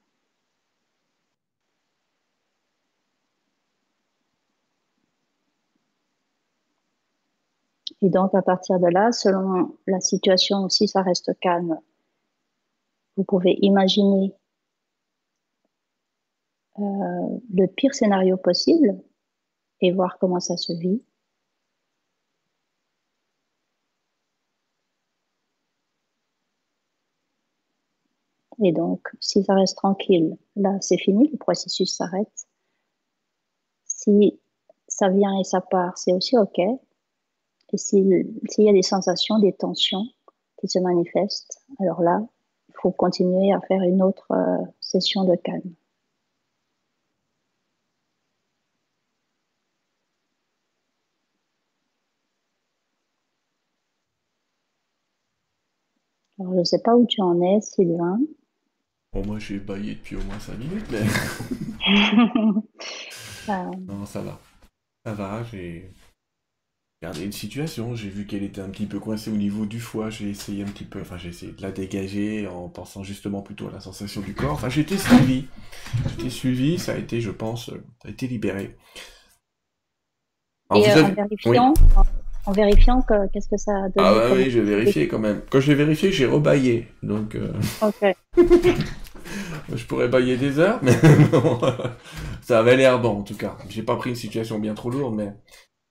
B: Et donc, à partir de là, selon la situation, si ça reste calme, vous pouvez imaginer euh, le pire scénario possible et voir comment ça se vit. Et donc, si ça reste tranquille, là, c'est fini, le processus s'arrête. Si ça vient et ça part, c'est aussi OK. Et s'il y a des sensations, des tensions qui se manifestent, alors là, il faut continuer à faire une autre euh, session de calme. Alors, je ne sais pas où tu en es, Sylvain.
A: Bon, moi, j'ai baillé depuis au moins 5 minutes, mais...
B: Euh,
A: non, ça va. Ça va, j'ai regardé une situation, j'ai vu qu'elle était un petit peu coincée au niveau du foie, j'ai essayé un petit peu, enfin j'ai essayé de la dégager en pensant justement plutôt à la sensation du corps. Enfin j'ai été suivi. J'ai été suivi, ça a été, je pense, euh, ça a été libéré.
B: Alors, Et euh,
A: avez-
B: en vérifiant, en vérifiant que- qu'est-ce que ça a donné
A: Ah bah oui, j'ai vérifié quand même. Quand j'ai vérifié, j'ai rebaillé. Donc euh,
B: Ok.
A: je pourrais bailler des heures, mais bon, ça avait l'air bon en tout cas. J'ai pas pris une situation bien trop lourde, mais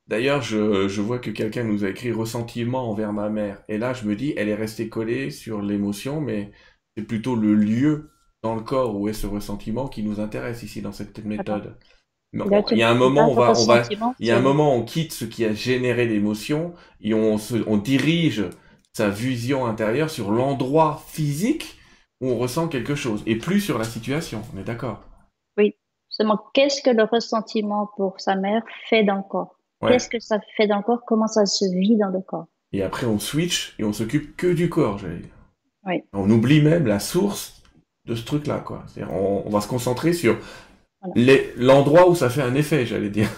A: d'ailleurs je, je vois que quelqu'un nous a écrit ressentiment envers ma mère. Et là je me dis, elle est restée collée sur l'émotion, mais c'est plutôt le lieu dans le corps où est ce ressentiment qui nous intéresse ici dans cette méthode. Il y a un
B: me
A: moment, on va, on va, il y a un moment, on quitte ce qui a généré l'émotion et on, se, on dirige sa vision intérieure sur l'endroit physique où on ressent quelque chose et plus sur la situation. On est d'accord?
B: Justement, qu'est-ce que le ressentiment pour sa mère fait dans le corps?
A: Ouais.
B: Qu'est-ce que ça fait dans le corps? Comment ça se vit dans le corps?
A: Et après, on switch et on s'occupe que du corps, j'allais dire.
B: Oui.
A: On oublie même la source de ce truc-là, quoi. On, on va se concentrer sur
B: Voilà.
A: l'endroit où ça fait un effet, j'allais dire.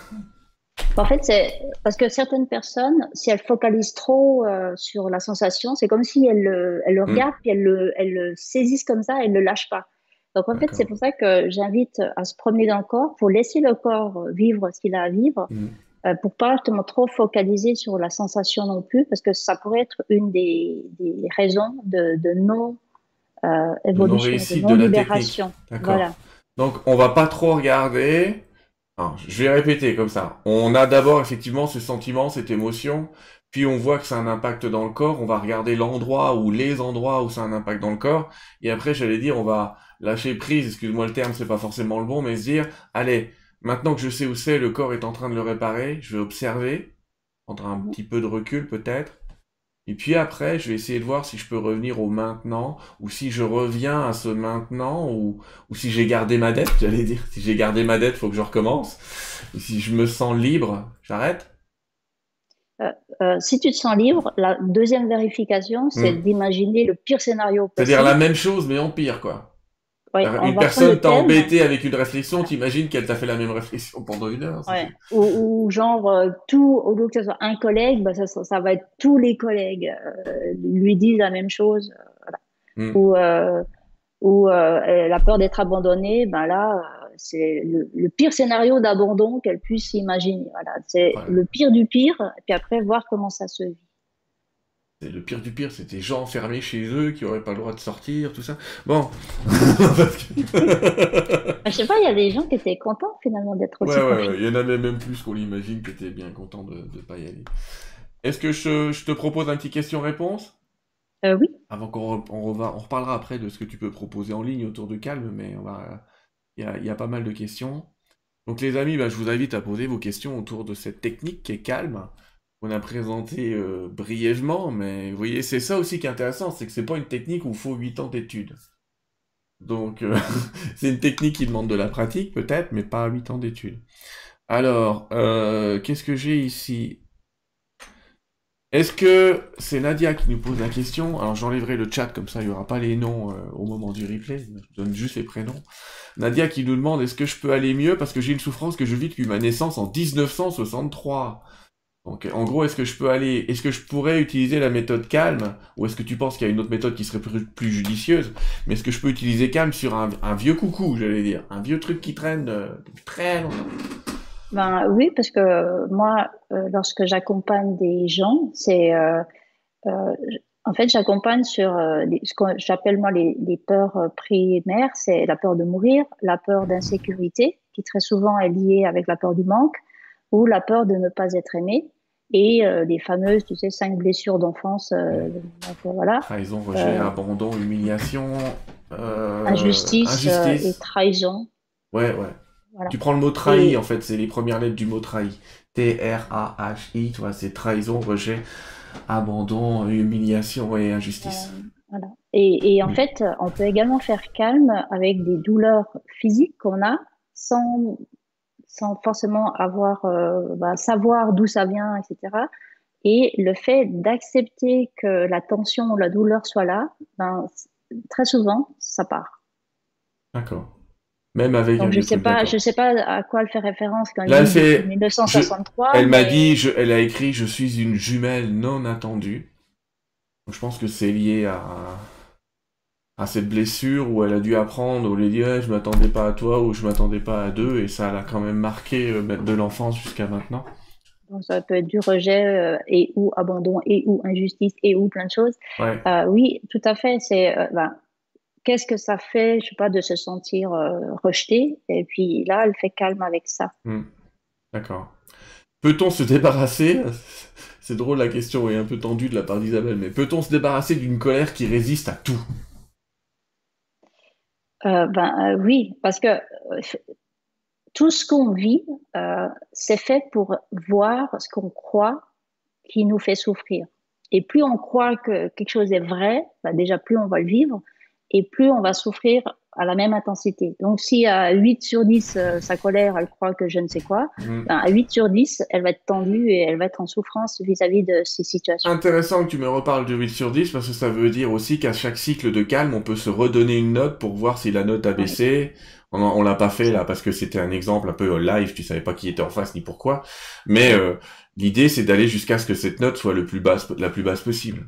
B: En fait, c'est parce que certaines personnes, si elles focalisent trop euh, sur la sensation, c'est comme si elles le, elles le
A: Mm.
B: regardent puis elles le, elles le saisissent comme ça, elles ne le lâchent pas. Donc en fait, c'est pour ça que j'invite à se promener dans le corps pour laisser le corps vivre ce qu'il a à vivre,
A: Mm.
B: euh, pour pas justement trop focaliser sur la sensation non plus, parce que ça pourrait être une des, des raisons de, de non euh, évolution,
A: non-réussite
B: de
A: de
B: non libération. Voilà.
A: Donc, on va pas trop regarder. Je vais répéter comme ça. On a d'abord effectivement ce sentiment, cette émotion, puis on voit que a un impact dans le corps. On va regarder l'endroit ou les endroits où ça a un impact dans le corps. Et après, j'allais dire, on va lâcher prise. Excuse-moi le terme, c'est pas forcément le bon, mais se dire, allez, maintenant que je sais où c'est, le corps est en train de le réparer. Je vais observer, prendre un petit peu de recul peut-être. Et puis après, je vais essayer de voir si je peux revenir au maintenant, ou si je reviens à ce maintenant, ou, ou si j'ai gardé ma dette, j'allais dire. Si j'ai gardé ma dette, faut que je recommence. Ou si je me sens libre, j'arrête.
B: Euh, si tu te sens libre, la deuxième vérification, c'est
A: Mm.
B: d'imaginer le pire scénario possible.
A: C'est-à-dire la même chose, mais en pire, quoi.
B: Ouais, on
A: une personne t'a embêté avec une réflexion, t'imagines qu'elle t'a fait la même réflexion pendant une heure.
B: Ouais. Ou, ou genre, euh, tout, au lieu que ce soit un collègue, bah, ça, va être tous les collègues euh, lui disent la même chose. euh, voilà.
A: Mm.
B: Ou, euh, ou euh, la peur d'être abandonnée, ben là, euh, c'est le, le pire scénario d'abandon qu'elle puisse imaginer. Voilà. C'est
A: Ouais.
B: le pire du pire, et puis après, voir comment ça se vit.
A: C'est- Le pire du pire, c'était des gens enfermés chez eux qui auraient pas le droit de sortir, tout ça. Bon. Que-
B: Je sais pas, il y a des gens qui étaient contents finalement d'être aussi
A: Ouais, ouais, il y en avait même plus qu'on l'imagine que t'es bien content de ne pas y aller. Est-ce que je, je te propose un petit question-réponse?
B: Euh, oui.
A: Avant qu'on on, on reparlera après de ce que tu peux proposer en ligne autour de Calme, mais on va, il y a, il y a pas mal de questions. Donc les amis, bah, je vous invite à poser vos questions autour de cette technique qui est Calme, qu'on a présentée euh, brièvement, mais vous voyez, c'est ça aussi qui est intéressant, c'est que c'est pas une technique où il faut 8 ans d'études. Donc euh, c'est une technique qui demande de la pratique peut-être, mais pas 8 ans d'études. Alors, euh, qu'est-ce que j'ai ici? Est-ce que c'est Nadia qui nous pose la question? Alors j'enlèverai le chat comme ça, il n'y aura pas les noms au moment du replay, je donne juste les prénoms. Nadia qui nous demande est-ce que je peux aller mieux? Parce que j'ai une souffrance que je vis depuis ma naissance en 1963. Donc en gros, est-ce que je peux aller, est-ce que je pourrais utiliser la méthode calme? Ou est-ce que tu penses qu'il y a une autre méthode qui serait plus, judicieuse? Mais est-ce que je peux utiliser calme sur un, vieux coucou, j'allais dire, un vieux truc qui traîne euh, depuis très longtemps.
B: Ben, oui, parce que moi, euh, lorsque j'accompagne des gens, c'est euh, en fait, j'accompagne sur ce que j'appelle moi les, peurs primaires, c'est la peur de mourir, la peur d'insécurité, qui très souvent est liée avec la peur du manque, ou la peur de ne pas être aimé, et euh, les fameuses, tu sais, cinq blessures d'enfance, euh, euh, voilà,
A: Trahison, rejet,
B: Euh,
A: abandon, humiliation, euh,
B: injustice, euh,
A: injustice.
B: et trahison.
A: Ouais, ouais.
B: Voilà.
A: Tu prends le mot trahi,
B: Et-
A: en fait, c'est les premières lettres du mot trahi. T-R-A-H-I, tu vois, c'est trahison, rejet, abandon, humiliation et injustice.
B: Euh, voilà. Et, et en fait, on peut également faire calme avec des douleurs physiques qu'on a sans, sans forcément avoir, euh, bah, savoir d'où ça vient, etc. Et le fait d'accepter que la tension ou la douleur soit là, ben, très souvent, ça part.
A: D'accord. Même avec
B: Donc, je sais pas, je sais pas à quoi elle fait référence quand
A: Là,
B: il
A: c'est-
B: dit 1963.
A: Elle m'a
B: mais-
A: dit, je- elle a écrit, je suis une jumelle non attendue. Je pense que c'est lié à, à cette blessure où elle a dû apprendre, où elle a dit, Ouais, je m'attendais pas à toi, ou je m'attendais pas à deux, et ça l'a quand même marqué euh, de l'enfance jusqu'à maintenant.
B: Donc, ça peut être du rejet euh, et ou abandon et ou injustice et ou plein de choses.
A: Ouais.
B: Euh, oui, tout à fait. C'est euh, ben, qu'est-ce que ça fait, je sais pas, de se sentir rejeté. Et puis là, elle fait calme avec ça.
A: Hmm. D'accord. Peut-on se débarrasser? C'est drôle la question est un peu tendue de la part d'Isabelle, mais peut-on se débarrasser d'une colère qui résiste à tout?
B: Euh, ben euh, oui, parce que euh, tout ce qu'on vit, c'est fait pour voir ce qu'on croit qui nous fait souffrir. Et plus on croit que quelque chose est vrai, ben déjà plus on va le vivre, et plus on va souffrir à la même intensité. Donc si à 8 sur 10, euh, sa colère, elle croit que je ne sais quoi,
A: Hmm.
B: ben, à 8 sur 10, elle va être tendue et elle va être en souffrance vis-à-vis de ces situations.
A: Intéressant que tu me reparles de 8 sur 10 parce que ça veut dire aussi qu'à chaque cycle de calme, on peut se redonner une note pour voir si la note a baissé. On, on l'a pas fait là parce que c'était un exemple un peu live, tu savais pas qui était en face ni pourquoi. Mais euh, l'idée c'est d'aller jusqu'à ce que cette note soit le plus basse, la plus basse possible.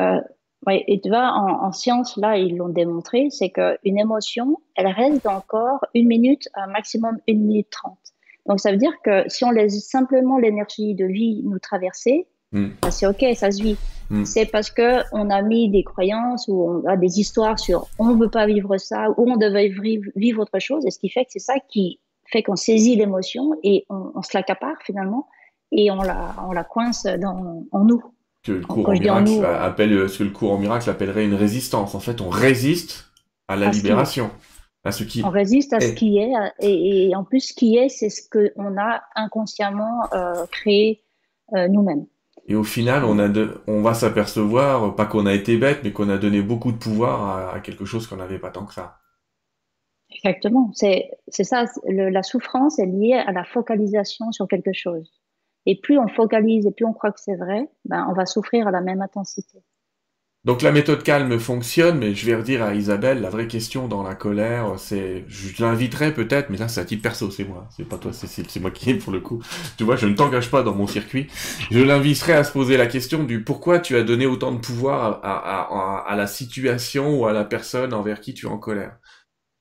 B: Euh, oui, et tu vois, en, en science, là, ils l'ont démontré, c'est qu'une émotion, elle reste encore une minute, un maximum une minute trente. Donc, ça veut dire que si on laisse simplement l'énergie de vie nous traverser,
A: Mm.
B: ben, c'est OK, ça se vit.
A: Mm.
B: C'est parce que on a mis des croyances ou on a des histoires sur on ne veut pas vivre ça ou on devait vivre, vivre autre chose. Et ce qui fait que c'est ça qui fait qu'on saisit l'émotion et on, on se l'accapare finalement et on la, on la coince dans, en nous.
A: Que le cours en miracle
B: nous, euh,
A: appelle, ce que le cours en miracle appellerait une résistance. En fait, on résiste à la
B: À qui-
A: libération, à ce qui.
B: On résiste à ce qui est, et, et en plus, ce qui est, c'est ce qu'on a inconsciemment euh, créé euh, nous-mêmes.
A: Et au final, on a de, on va s'apercevoir, pas qu'on a été bête, mais qu'on a donné beaucoup de pouvoir à, à quelque chose qu'on n'avait pas tant que ça.
B: Exactement. C'est ça. le- la souffrance est liée à la focalisation sur quelque chose. Et plus on focalise et plus on croit que c'est vrai, ben, on va souffrir à la même intensité.
A: Donc la méthode calme fonctionne, mais je vais redire à Isabelle, la vraie question dans la colère, c'est, je l'inviterai peut-être, mais là c'est à titre perso, c'est moi, c'est pas toi Cécile, c'est moi qui ai pour le coup. Tu vois, je ne t'engage pas dans mon circuit. Je l'inviterai à se poser la question du pourquoi tu as donné autant de pouvoir à, à, la situation ou à la personne envers qui tu es en colère.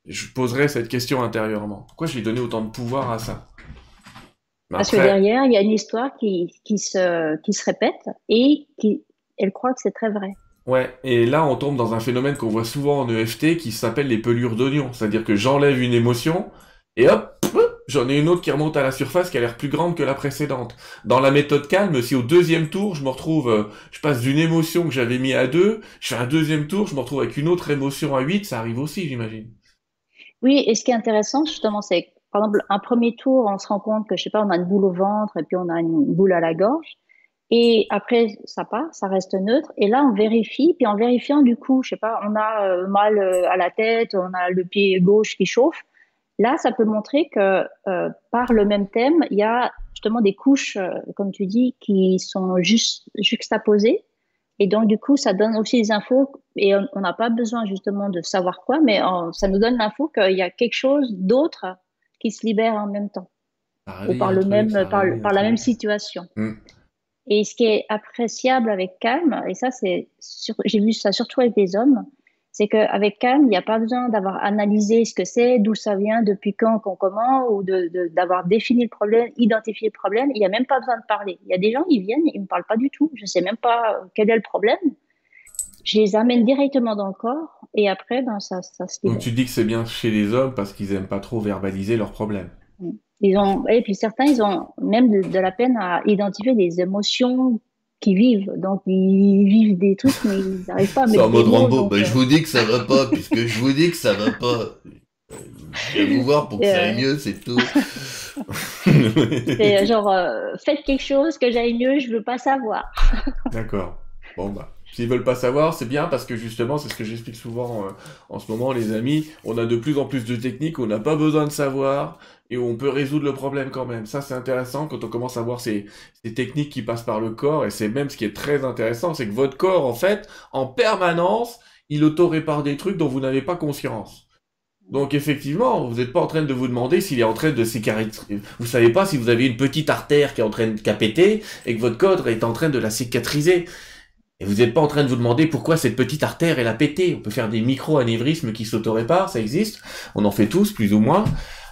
A: Je poserai cette question intérieurement. Pourquoi j'ai donné autant de pouvoir à ça?
B: Parce que derrière, il y a une histoire qui, qui, se, qui se répète et qui, elle croit que c'est très vrai.
A: Ouais, et là on tombe dans un phénomène qu'on voit souvent en EFT qui s'appelle les pelures d'oignon. C'est-à-dire que j'enlève une émotion et hop, j'en ai une autre qui remonte à la surface qui a l'air plus grande que la précédente. Dans la méthode calme, si au deuxième tour je me retrouve, euh, je passe d'une émotion que j'avais mis à 2, je fais un deuxième tour, je me retrouve avec une autre émotion à 8, ça arrive aussi j'imagine.
B: Oui, et ce qui est intéressant, justement, c'est par exemple, un premier tour, on se rend compte que, je sais pas, on a une boule au ventre et puis on a une boule à la gorge. Et après, ça part, ça reste neutre. Et là, on vérifie. Puis en vérifiant, du coup, je sais pas, on a euh, mal euh, à la tête, on a le pied gauche qui chauffe. Là, ça peut montrer que euh, par le même thème, il y a justement des couches, comme tu dis, qui sont juste juxtaposées. Et donc, du coup, ça donne aussi des infos. Et on n'a pas besoin justement de savoir quoi, mais ça nous donne l'info qu'il y a quelque chose d'autre qui se libère en même temps ou par le
A: truc,
B: même
A: ça
B: par, la même situation.
A: Mm.
B: Et ce qui est appréciable avec calme, et ça c'est sur- j'ai vu ça surtout avec des hommes, c'est qu'avec calme, il n'y a pas besoin d'avoir analysé ce que c'est, d'où ça vient, depuis quand, quand, comment, ou de, de- d'avoir défini le problème, identifié le problème. Il n'y a même pas besoin de parler. Il y a des gens, ils viennent, ils ne me parlent pas du tout. Je ne sais même pas quel est le problème. Je les amène directement dans le corps et après, ben, ça, ça se libère.
A: Donc tu dis que c'est bien chez les hommes parce qu'ils aiment pas trop verbaliser leurs problèmes.
B: Ils ont, et puis certains, ils ont même de, de la peine à identifier des émotions qu'ils vivent. Donc, ils vivent des trucs, mais ils n'arrivent pas à
C: C'est
B: mettre
C: en mode Rambo.
B: donc, euh,
C: je vous dis que ça va pas, puisque je vous dis que ça va pas. Je vais vous voir pour que ça aille mieux, c'est tout.
B: c'est genre, euh, faites quelque chose, que j'aille mieux, je veux pas savoir.
A: D'accord. Bon, bah. S'ils veulent pas savoir, c'est bien parce que justement, c'est ce que j'explique souvent euh, en ce moment, les amis. On a de plus en plus de techniques, on n'a pas besoin de savoir et on peut résoudre le problème quand même. Ça, c'est intéressant quand on commence à voir ces, ces techniques qui passent par le corps et c'est même ce qui est très intéressant, c'est que votre corps, en fait, en permanence, il auto-répare des trucs dont vous n'avez pas conscience. Donc effectivement, vous n'êtes pas en train de vous demander s'il est en train de cicatriser. Vous savez pas si vous avez une petite artère qui est en train de péter et que votre corps est en train de la cicatriser. Et vous n'êtes pas en train de vous demander pourquoi cette petite artère elle a pété. On peut faire des micro-anévrismes qui s'auto-réparent, ça existe. On en fait tous, plus ou moins.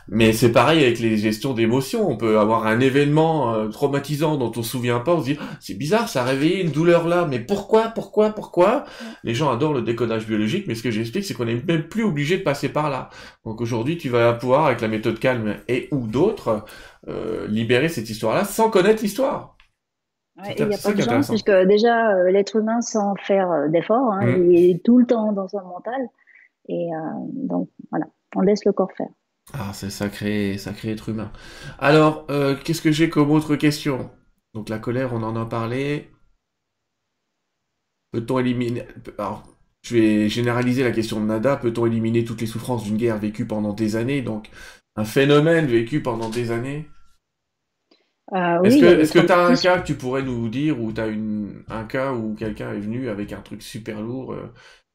A: Mais c'est pareil avec les gestions d'émotions. On peut avoir un événement euh, traumatisant dont on se souvient pas. On se dit ah, c'est bizarre, ça a réveillé une douleur là. Mais pourquoi, pourquoi, pourquoi? Les gens adorent le décodage biologique, mais ce que j'explique, c'est qu'on n'est même plus obligé de passer par là. Donc aujourd'hui, tu vas pouvoir avec la méthode calme et ou d'autres euh, libérer cette histoire-là sans connaître l'histoire.
B: Il n'y a pas de chance, puisque déjà, euh, l'être humain, sans faire d'efforts, hein, mmh. il est tout le temps dans son mental. Et donc, voilà, on laisse le corps faire.
A: Ah, c'est sacré, sacré être humain. Alors, euh, qu'est-ce que j'ai comme autre question? Donc la colère, on en a parlé. Peut-on éliminer... Alors, je vais généraliser la question de Nada. Peut-on éliminer toutes les souffrances d'une guerre vécue pendant des années? Donc, un phénomène vécu pendant des années?
B: Euh,
A: Est-ce que tu as un cas que tu pourrais nous dire où tu as une, un cas où quelqu'un est venu avec un truc super lourd euh,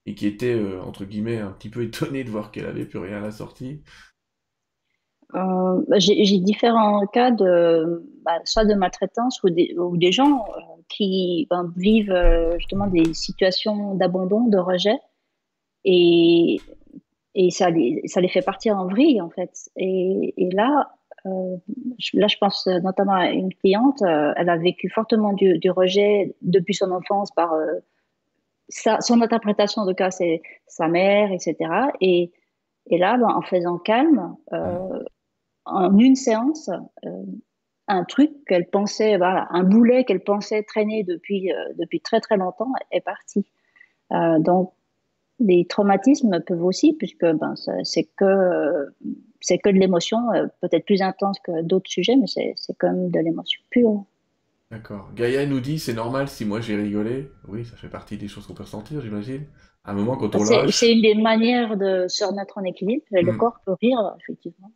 A: et qui était, entre guillemets, un petit peu étonné de voir qu'elle avait plus rien à la sortie?
B: Euh, j'ai différents cas de bah, soit de maltraitance ou des, ou des gens euh, qui ben, vivent euh, justement des situations d'abandon, de rejet, et, et ça, les, ça les fait partir en vrille en fait. Et, et là, là, je pense notamment à une cliente, elle a vécu fortement du, rejet depuis son enfance par sa, son interprétation de cas, c'est sa mère, etc. Et, là, ben, en faisant calme, euh, en une séance euh, un truc qu'elle pensait, voilà, un boulet qu'elle pensait traîner depuis, euh, depuis très très longtemps est parti. Euh, donc, les traumatismes peuvent aussi, puisque ben, c'est que, c'est que de l'émotion, peut-être plus intense que d'autres sujets, mais c'est, c'est comme de l'émotion pure.
A: D'accord. Gaïa nous dit c'est normal si moi j'ai rigolé. Oui, ça fait partie des choses qu'on peut ressentir, j'imagine. À un moment, quand on
B: c'est, C'est une des manières de se remettre en équilibre. Le hmm. corps peut rire, effectivement.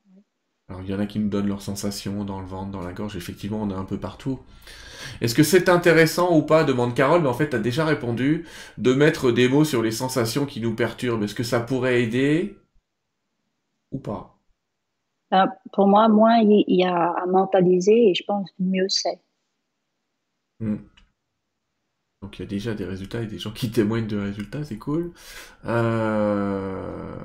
A: Alors il y en a qui nous donnent leurs sensations dans le ventre, dans la gorge, effectivement on est un peu partout. Est-ce que c'est intéressant ou pas, demande Carole, mais en fait tu as déjà répondu, de mettre des mots sur les sensations qui nous perturbent. Est-ce que ça pourrait aider ou pas?
B: Euh, Pour moi, moins il y a à mentaliser et je pense mieux c'est.
A: Hmm. Donc il y a déjà des résultats et des gens qui témoignent de résultats, c'est cool. Euh...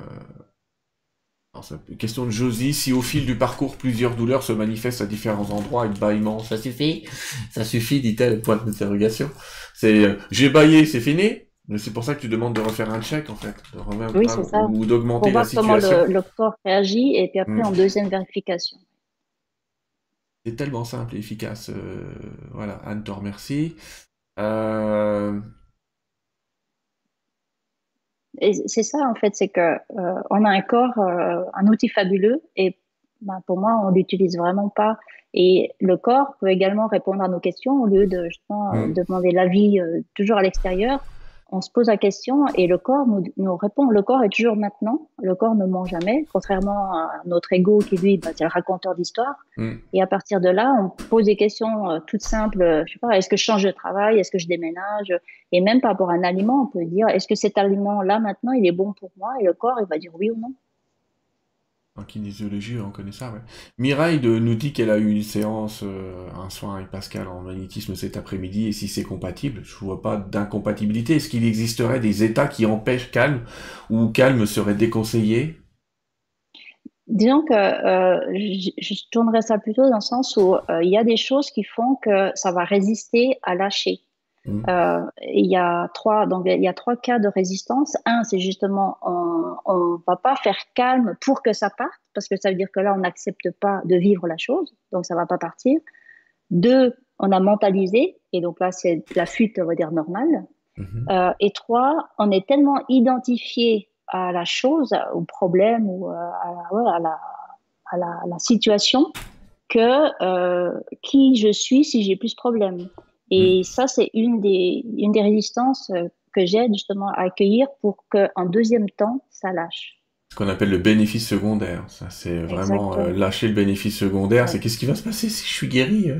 A: Question de Josie, si au fil du parcours plusieurs douleurs se manifestent à différents endroits avec bâillement, ça suffit? Ça suffit, dit-elle, point d'interrogation. C'est euh, j'ai baillé, c'est fini? Mais c'est pour ça que tu demandes de refaire un check en fait, de remettre
B: oui, ça.
A: ou d'augmenter la situation.
B: comment le, corps réagit et puis après en hmm. deuxième vérification.
A: C'est tellement simple et efficace. Euh, voilà, Anne te remercie. Euh,
B: c'est ça en fait, c'est que euh, on a un corps, un outil fabuleux et ben, pour moi on l'utilise vraiment pas. Et le corps peut également répondre à nos questions au lieu de justement mmh. demander l'avis toujours à l'extérieur on se pose la question et le corps nous, répond. Le corps est toujours maintenant. Le corps ne ment jamais, contrairement à notre ego qui lui, bah, c'est le raconteur d'histoire. Mm. Et à partir de là, on pose des questions euh, toutes simples. Euh, je sais pas, est-ce que je change de travail? Est-ce que je déménage? Et même par rapport à un aliment, on peut dire, est-ce que cet aliment-là maintenant, il est bon pour moi? Et le corps, il va dire oui ou non.
A: En kinésiologie, on connaît ça, ouais. Mireille nous dit qu'elle a eu une séance, euh, un soin avec Pascal en magnétisme cet après-midi, et si c'est compatible, je vois pas d'incompatibilité. Est-ce qu'il existerait des états qui empêchent calme, ou calme serait déconseillé?
B: Disons que euh, je, tournerais ça plutôt dans le sens où euh, il y a des choses qui font que ça va résister à lâcher. Mmh. Euh, il y a trois, donc il y a trois cas de résistance. Un, c'est justement on, ne va pas faire calme pour que ça parte, parce que ça veut dire que là on n'accepte pas de vivre la chose, donc ça va pas partir. Deux, on a mentalisé, et donc là c'est la fuite, on va dire normale. Mmh. Euh, et trois, on est tellement identifié à la chose, au problème ou euh, à, la, à, la, la, situation que qui je suis si j'ai plus de problème. Et ça, c'est une des, une des résistances euh, que j'aide justement à accueillir pour qu'en deuxième temps, ça lâche.
A: Ce qu'on appelle le bénéfice secondaire. Ça, c'est vraiment euh, lâcher le bénéfice secondaire. C'est qu'est-ce qui va se passer si je suis guéri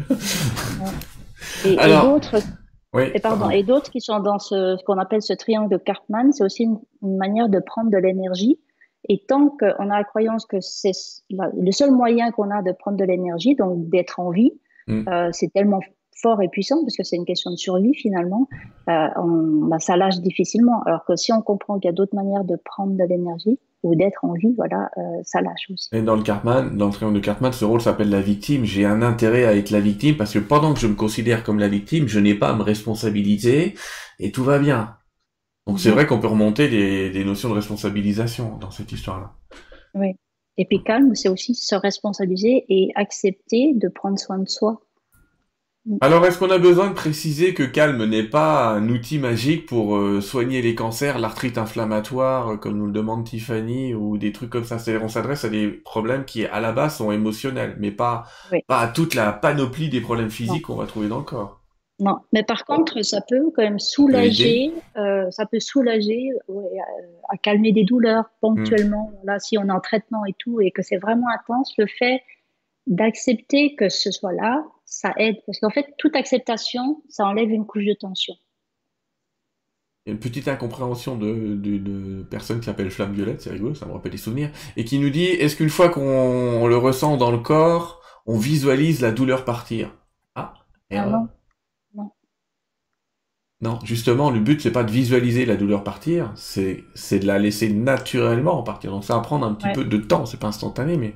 B: Et, d'autres. et pardon, et d'autres qui sont dans ce, ce qu'on appelle ce triangle de Cartman, c'est aussi une, manière de prendre de l'énergie. Et tant qu'on a la croyance que c'est le seul moyen qu'on a de prendre de l'énergie, donc d'être en vie, mm. euh, c'est tellement fort et puissant, parce que c'est une question de survie finalement, euh, on, bah, ça lâche difficilement. Alors que si on comprend qu'il y a d'autres manières de prendre de l'énergie ou d'être en vie, voilà, euh, ça lâche aussi.
A: Et dans le Cartman, dans le triangle de Cartman, ce rôle s'appelle la victime. J'ai un intérêt à être la victime parce que pendant que je me considère comme la victime, je n'ai pas à me responsabiliser et tout va bien. Donc c'est vrai qu'on peut remonter des, des notions de responsabilisation dans cette histoire-là.
B: Oui. Et puis calme, c'est aussi se responsabiliser et accepter de prendre soin de soi.
A: Alors, est-ce qu'on a besoin de préciser que Calme n'est pas un outil magique pour euh, soigner les cancers, l'arthrite inflammatoire, euh, comme nous le demande Tiffany, ou des trucs comme ça? C'est-à-dire, on s'adresse à des problèmes qui, à la base, sont émotionnels, mais pas, pas à toute la panoplie des problèmes physiques qu'on va trouver dans le corps.
B: Non, mais par contre, ça peut quand même soulager, euh, ça peut soulager, à, calmer des douleurs ponctuellement. Hmm. Là, si on est en traitement et tout, et que c'est vraiment intense, le fait d'accepter que ce soit là, ça aide. Parce qu'en fait, toute acceptation, ça enlève une couche de tension.
A: Il y a une petite incompréhension de, de, personne qui s'appelle Flamme Violette, c'est rigolo, ça me rappelle des souvenirs, et qui nous dit, est-ce qu'une fois qu'on le ressent dans le corps, on visualise la douleur partir? Ah,
B: ah non.
A: Non, justement, le but c'est pas de visualiser la douleur partir, c'est c'est de la laisser naturellement partir. Donc ça va prendre un petit peu de temps, c'est pas instantané, mais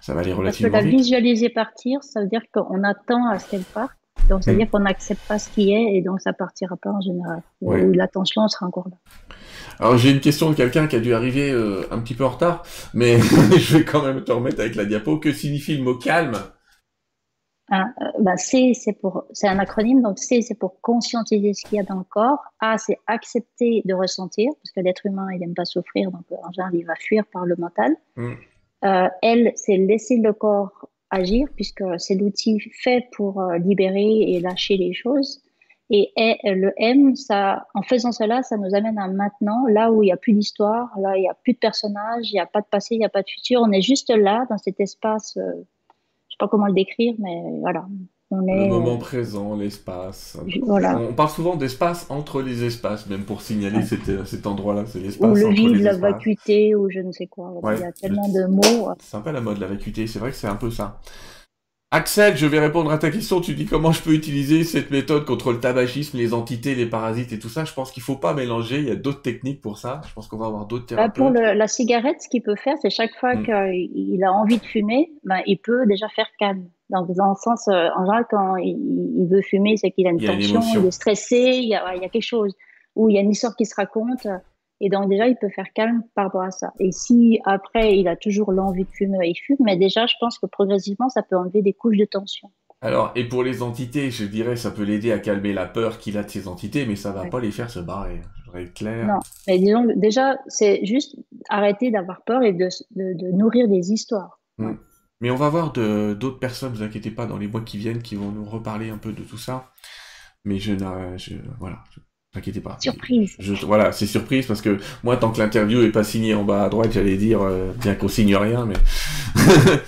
A: ça va aller relativement
B: Parce
A: que
B: la visualiser partir, ça veut dire qu'on attend à ce qu'elle parte. Donc ça veut hmm. dire qu'on n'accepte pas ce qui est et donc ça partira pas en général. Ou l'attention sera encore là.
A: Alors j'ai une question de quelqu'un qui a dû arriver euh, un petit peu en retard, mais je vais quand même te remettre avec la diapo. Que signifie le mot calme?
B: Hein, euh, bah C, c'est pour, c'est un acronyme, donc C, c'est pour conscientiser ce qu'il y a dans le corps. A, c'est accepter de ressentir, parce que l'être humain, il n'aime pas souffrir, donc en général, il va fuir par le mental. Mm. Euh, L, c'est laisser le corps agir, puisque c'est l'outil fait pour euh, libérer et lâcher les choses. Et le M, ça, en faisant cela, ça nous amène à maintenant, là où il n'y a plus d'histoire, là il n'y a plus de personnages, il n'y a pas de passé, il n'y a pas de futur. On est juste là, dans cet espace pas comment le décrire, mais voilà.
A: On est, le moment présent, l'espace. Voilà. On parle souvent d'espace entre les espaces, même pour signaler cet, cet endroit-là, c'est l'espace.
B: Ou le vide, la vacuité, ou je ne sais quoi. Il y a tellement de mots.
A: C'est un peu la mode, la vacuité, c'est vrai que c'est un peu ça. Axel, je vais répondre à ta question. Tu dis comment je peux utiliser cette méthode contre le tabagisme, les entités, les parasites et tout ça. Je pense qu'il faut pas mélanger. Il y a d'autres techniques pour ça. Je pense qu'on va avoir d'autres
B: bah,
A: thérapeutes.
B: pour la cigarette, ce qu'il peut faire, c'est chaque fois mm. qu'il a envie de fumer, ben, il peut déjà faire calme. Donc, dans le sens, euh, en général, quand il, veut fumer, c'est qu'il a une tension, il est stressé, il y, a, il y a quelque chose. Ou il y a une histoire qui se raconte. Et donc déjà, il peut faire calme par rapport à ça. Et si après, il a toujours l'envie de fumer, il fume. Mais déjà, je pense que progressivement, ça peut enlever des couches de tension.
A: Alors, et pour les entités, je dirais, ça peut l'aider à calmer la peur qu'il a de ces entités, mais ça va pas les faire se barrer. Je voudrais être clair.
B: Non, mais disons, déjà, c'est juste arrêter d'avoir peur et de, de, nourrir des histoires.
A: Hmm. Mais on va voir d'autres personnes, ne vous inquiétez pas, dans les mois qui viennent, qui vont nous reparler un peu de tout ça. Mais je, je voilà, T'inquiétez pas.
B: Surprise.
A: voilà, c'est surprise parce que moi, tant que l'interview est pas signée en bas à droite, j'allais dire, euh, bien qu'on signe rien, mais.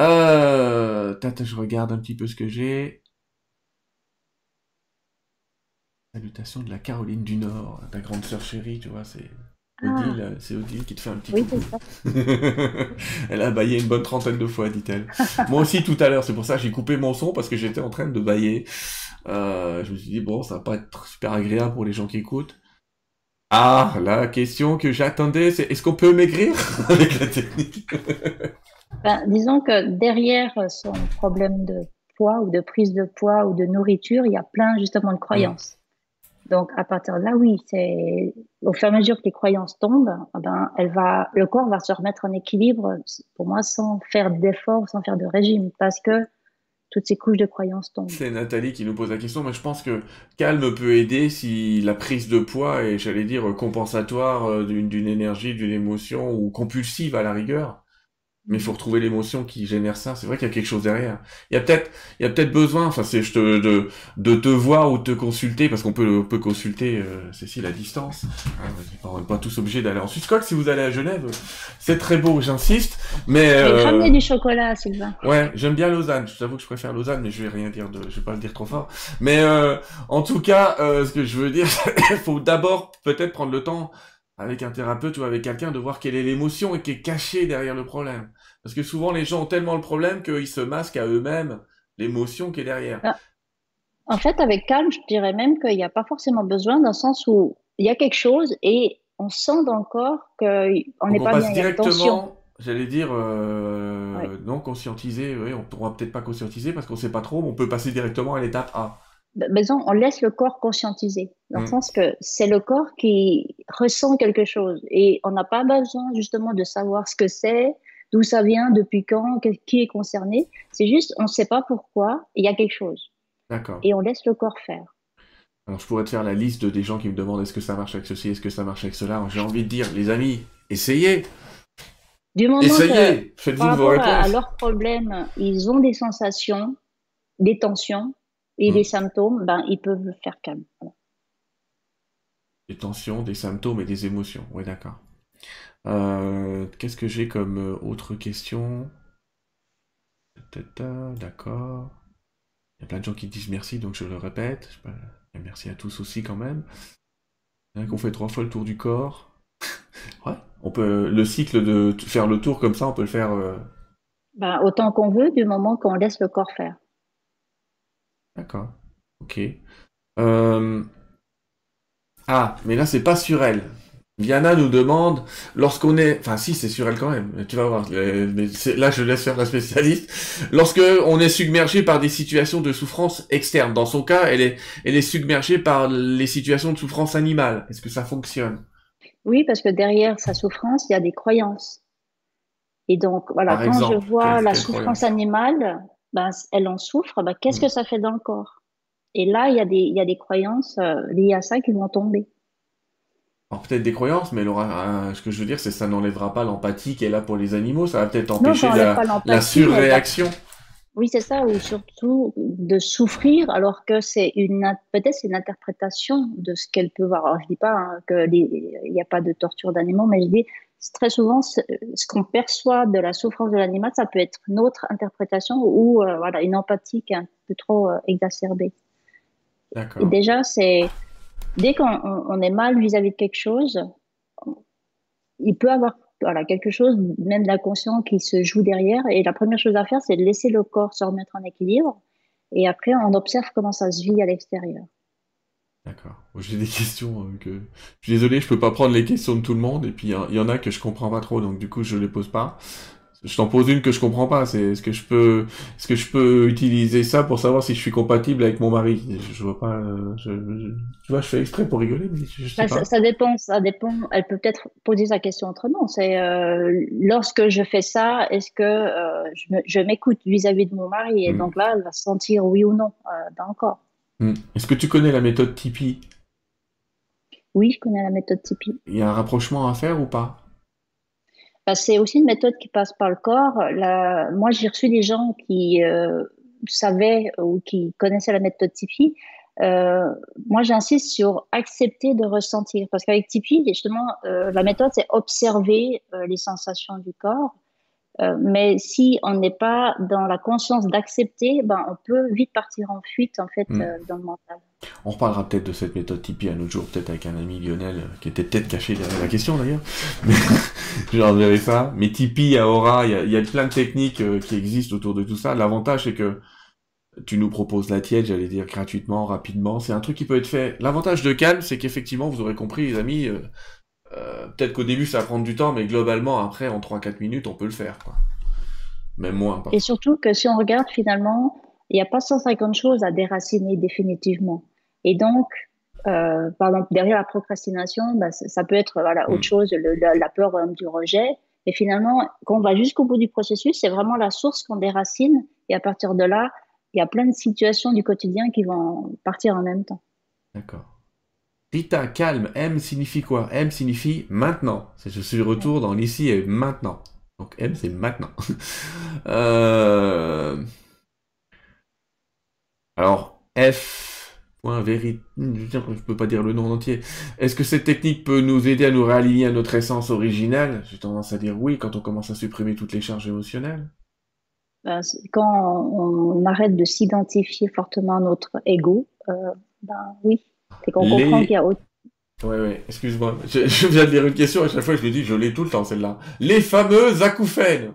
A: euh, tata, je regarde un petit peu ce que j'ai. Salutations de la Caroline du Nord, ta grande sœur chérie, tu vois, c'est. Ah. Odile, c'est Odile qui te fait un petit
B: Oui, ça.
A: Elle a baillé une bonne trentaine de fois, dit-elle. Moi aussi tout à l'heure, c'est pour ça que j'ai coupé mon son parce que j'étais en train de bailler. Euh, je me suis dit, bon, ça va pas être super agréable pour les gens qui écoutent. Ah, la question que j'attendais, c'est est-ce qu'on peut maigrir avec la technique?
B: Ben, Disons que derrière son problème de poids ou de prise de poids ou de nourriture, il y a plein justement de croyances. Donc à partir de là, oui, c'est au fur et à mesure que les croyances tombent, eh ben, elle va, le corps va se remettre en équilibre, pour moi, sans faire d'efforts, sans faire de régime, parce que toutes ces couches de croyances tombent.
A: C'est Nathalie qui nous pose la question, mais je pense que calme peut aider si la prise de poids est, j'allais dire, compensatoire euh, d'une énergie, d'une émotion ou compulsive à la rigueur. Mais il faut retrouver l'émotion qui génère ça. C'est vrai qu'il y a quelque chose derrière. Il y a peut-être, il y a peut-être besoin, enfin, c'est je te, de, de te voir ou de te consulter, parce qu'on peut, on peut consulter euh, Cécile à distance. Hein, on n'est pas tous obligés d'aller en Suisse. Quoi que si vous allez à Genève, c'est très beau, j'insiste. Mais
B: euh, ramener du chocolat, Sylvain.
A: Ouais, j'aime bien Lausanne. Je t'avoue que je préfère Lausanne, mais je vais rien dire de, je vais pas le dire trop fort. Mais euh, en tout cas, euh, ce que je veux dire, il faut d'abord peut-être prendre le temps avec un thérapeute ou avec quelqu'un de voir quelle est l'émotion et qui est cachée derrière le problème. Parce que souvent les gens ont tellement le problème qu'ils se masquent à eux-mêmes l'émotion qui est derrière. Ah.
B: En fait, avec calme, je dirais même qu'il n'y a pas forcément besoin dans le sens où il y a quelque chose et on sent dans le corps qu'on n'est pas bien
A: directement, j'allais dire, euh, non conscientisé, oui, on ne pourra peut-être pas conscientiser parce qu'on ne sait pas trop, mais on peut passer directement à l'étape A.
B: Ben, on laisse le corps conscientiser, dans le mm. sens que c'est le corps qui ressent quelque chose et on n'a pas besoin justement de savoir ce que c'est, d'où ça vient, depuis quand, qui est concerné. C'est juste, on ne sait pas pourquoi, il y a quelque chose.
A: D'accord.
B: Et on laisse le corps faire.
A: Alors, je pourrais te faire la liste des gens qui me demandent est-ce que ça marche avec ceci, est-ce que ça marche avec cela? J'ai envie de dire, les amis, essayez.
B: Du moment essayez. Faites-vous vos réponses. À, leurs problèmes, ils ont des sensations, des tensions et des hmm. symptômes, ben, ils peuvent le faire calme.
A: Des tensions, des symptômes et des émotions. Oui, d'accord. Euh, qu'est-ce que j'ai comme euh, autre question? D'accord. Il y a plein de gens qui disent merci, donc je le répète. merci à tous aussi quand même. Il y en a qu'on fait trois fois le tour du corps. ouais. On peut le cycle de faire le tour comme ça, on peut le faire. Euh,
B: ben, autant qu'on veut, du moment qu'on laisse le corps faire.
A: D'accord. Ok. Ah, mais là c'est pas sur elle. Viana nous demande, lorsqu'on est, enfin si c'est sur elle quand même, tu vas voir, mais là je laisse faire la spécialiste, lorsque on est submergé par des situations de souffrance externe, dans son cas, elle est, elle est submergée par les situations de souffrance animale. Est-ce que ça fonctionne?
B: Oui, parce que derrière sa souffrance, il y a des croyances. Et donc voilà, quand je vois la souffrance animale, ben, elle en souffre, ben, qu'est-ce hmm. que ça fait dans le corps? Et là, il y a des, il y a des croyances euh, liées à ça qui vont tomber.
A: Alors peut-être des croyances, mais ce que je veux dire, c'est que ça n'enlèvera pas l'empathie qui est là pour les animaux, ça va peut-être empêcher la, surréaction.
B: Oui, c'est ça, ou surtout de souffrir, alors que c'est une peut-être c'est une interprétation de ce qu'elle peut voir. Alors je dis pas hein, qu'il n'y a pas de torture d'animaux, mais je dis très souvent ce, qu'on perçoit de la souffrance de l'animal, ça peut être notre interprétation ou euh, voilà une empathie qui est un peu trop euh, exacerbée. Déjà c'est dès qu'on est mal vis-à-vis de quelque chose, il peut avoir voilà, quelque chose, même d'inconscient, qui se joue derrière. Et la première chose à faire, c'est de laisser le corps se remettre en équilibre. Et après, on observe comment ça se vit à l'extérieur.
A: D'accord. J'ai des questions que... Je suis désolé, je peux pas prendre les questions de tout le monde. Et puis, il y, en a que je comprends pas trop, donc du coup, je les pose pas. Je t'en pose une que je comprends pas. C'est est-ce que je peux, est-ce que je peux utiliser ça pour savoir si je suis compatible avec mon mari? Je, vois pas. Euh, je, tu vois, je fais exprès pour rigoler, mais je, sais bah,
B: pas. Ça, dépend. Ça dépend. Elle peut peut-être poser sa question autrement. C'est euh, lorsque je fais ça, est-ce que euh, je m'écoute vis-à-vis de mon mari et hmm. donc là, elle va sentir oui ou non dans le corps.
A: Hmm. Est-ce que tu connais la méthode Tipeee?
B: Oui, je connais la méthode Tipeee.
A: Il y a un rapprochement à faire ou pas?
B: Bah, c'est aussi une méthode qui passe par le corps. moi, j'ai reçu des gens qui euh, savaient ou qui connaissaient la méthode Tipeee. Euh, moi, j'insiste sur accepter de ressentir. Parce qu'avec Tipeee, justement, euh, la méthode, c'est observer les sensations du corps. Mais si on n'est pas dans la conscience d'accepter, ben, on peut vite partir en fuite, en fait, mm. dans le mental.
A: On reparlera peut-être de cette méthode Tipeee un autre jour, peut-être avec un ami Lionel, euh, qui était peut-être caché derrière la question d'ailleurs. Mais ça. Mais Tipeee, Aura, il y a, plein de techniques euh, qui existent autour de tout ça. L'avantage, c'est que tu nous proposes la tienne, j'allais dire gratuitement, rapidement. C'est un truc qui peut être fait. L'avantage de Calme, c'est qu'effectivement, vous aurez compris, les amis, euh, peut-être qu'au début, ça va prendre du temps, mais globalement, après, en 3-4 minutes, on peut le faire. Quoi. Même moins.
B: Et surtout que si on regarde finalement, il n'y a pas 150 choses à déraciner définitivement. Et donc, euh, par exemple, derrière la procrastination, bah, ça, peut être voilà, autre mm. chose, la, peur du rejet. Et finalement, quand on va jusqu'au bout du processus, c'est vraiment la source qu'on déracine. Et à partir de là, il y a plein de situations du quotidien qui vont partir en même temps.
A: D'accord. Rita, calme, M signifie quoi? M signifie maintenant. Je suis retour dans l'ici et maintenant. Donc M, c'est maintenant. Euh, alors, F. Point vérité. Je peux pas dire le nom entier. Est-ce que cette technique peut nous aider à nous réaligner à notre essence originelle J'ai tendance à dire oui quand on commence à supprimer toutes les charges émotionnelles.
B: Ben, quand on arrête de s'identifier fortement à notre ego, euh, ben oui, c'est qu'on comprend qu'il y a autre
A: Ouais, ouais, excuse-moi. Je, viens de lire une question, à chaque fois je me dis, je l'ai tout le temps celle-là. Les fameux acouphènes.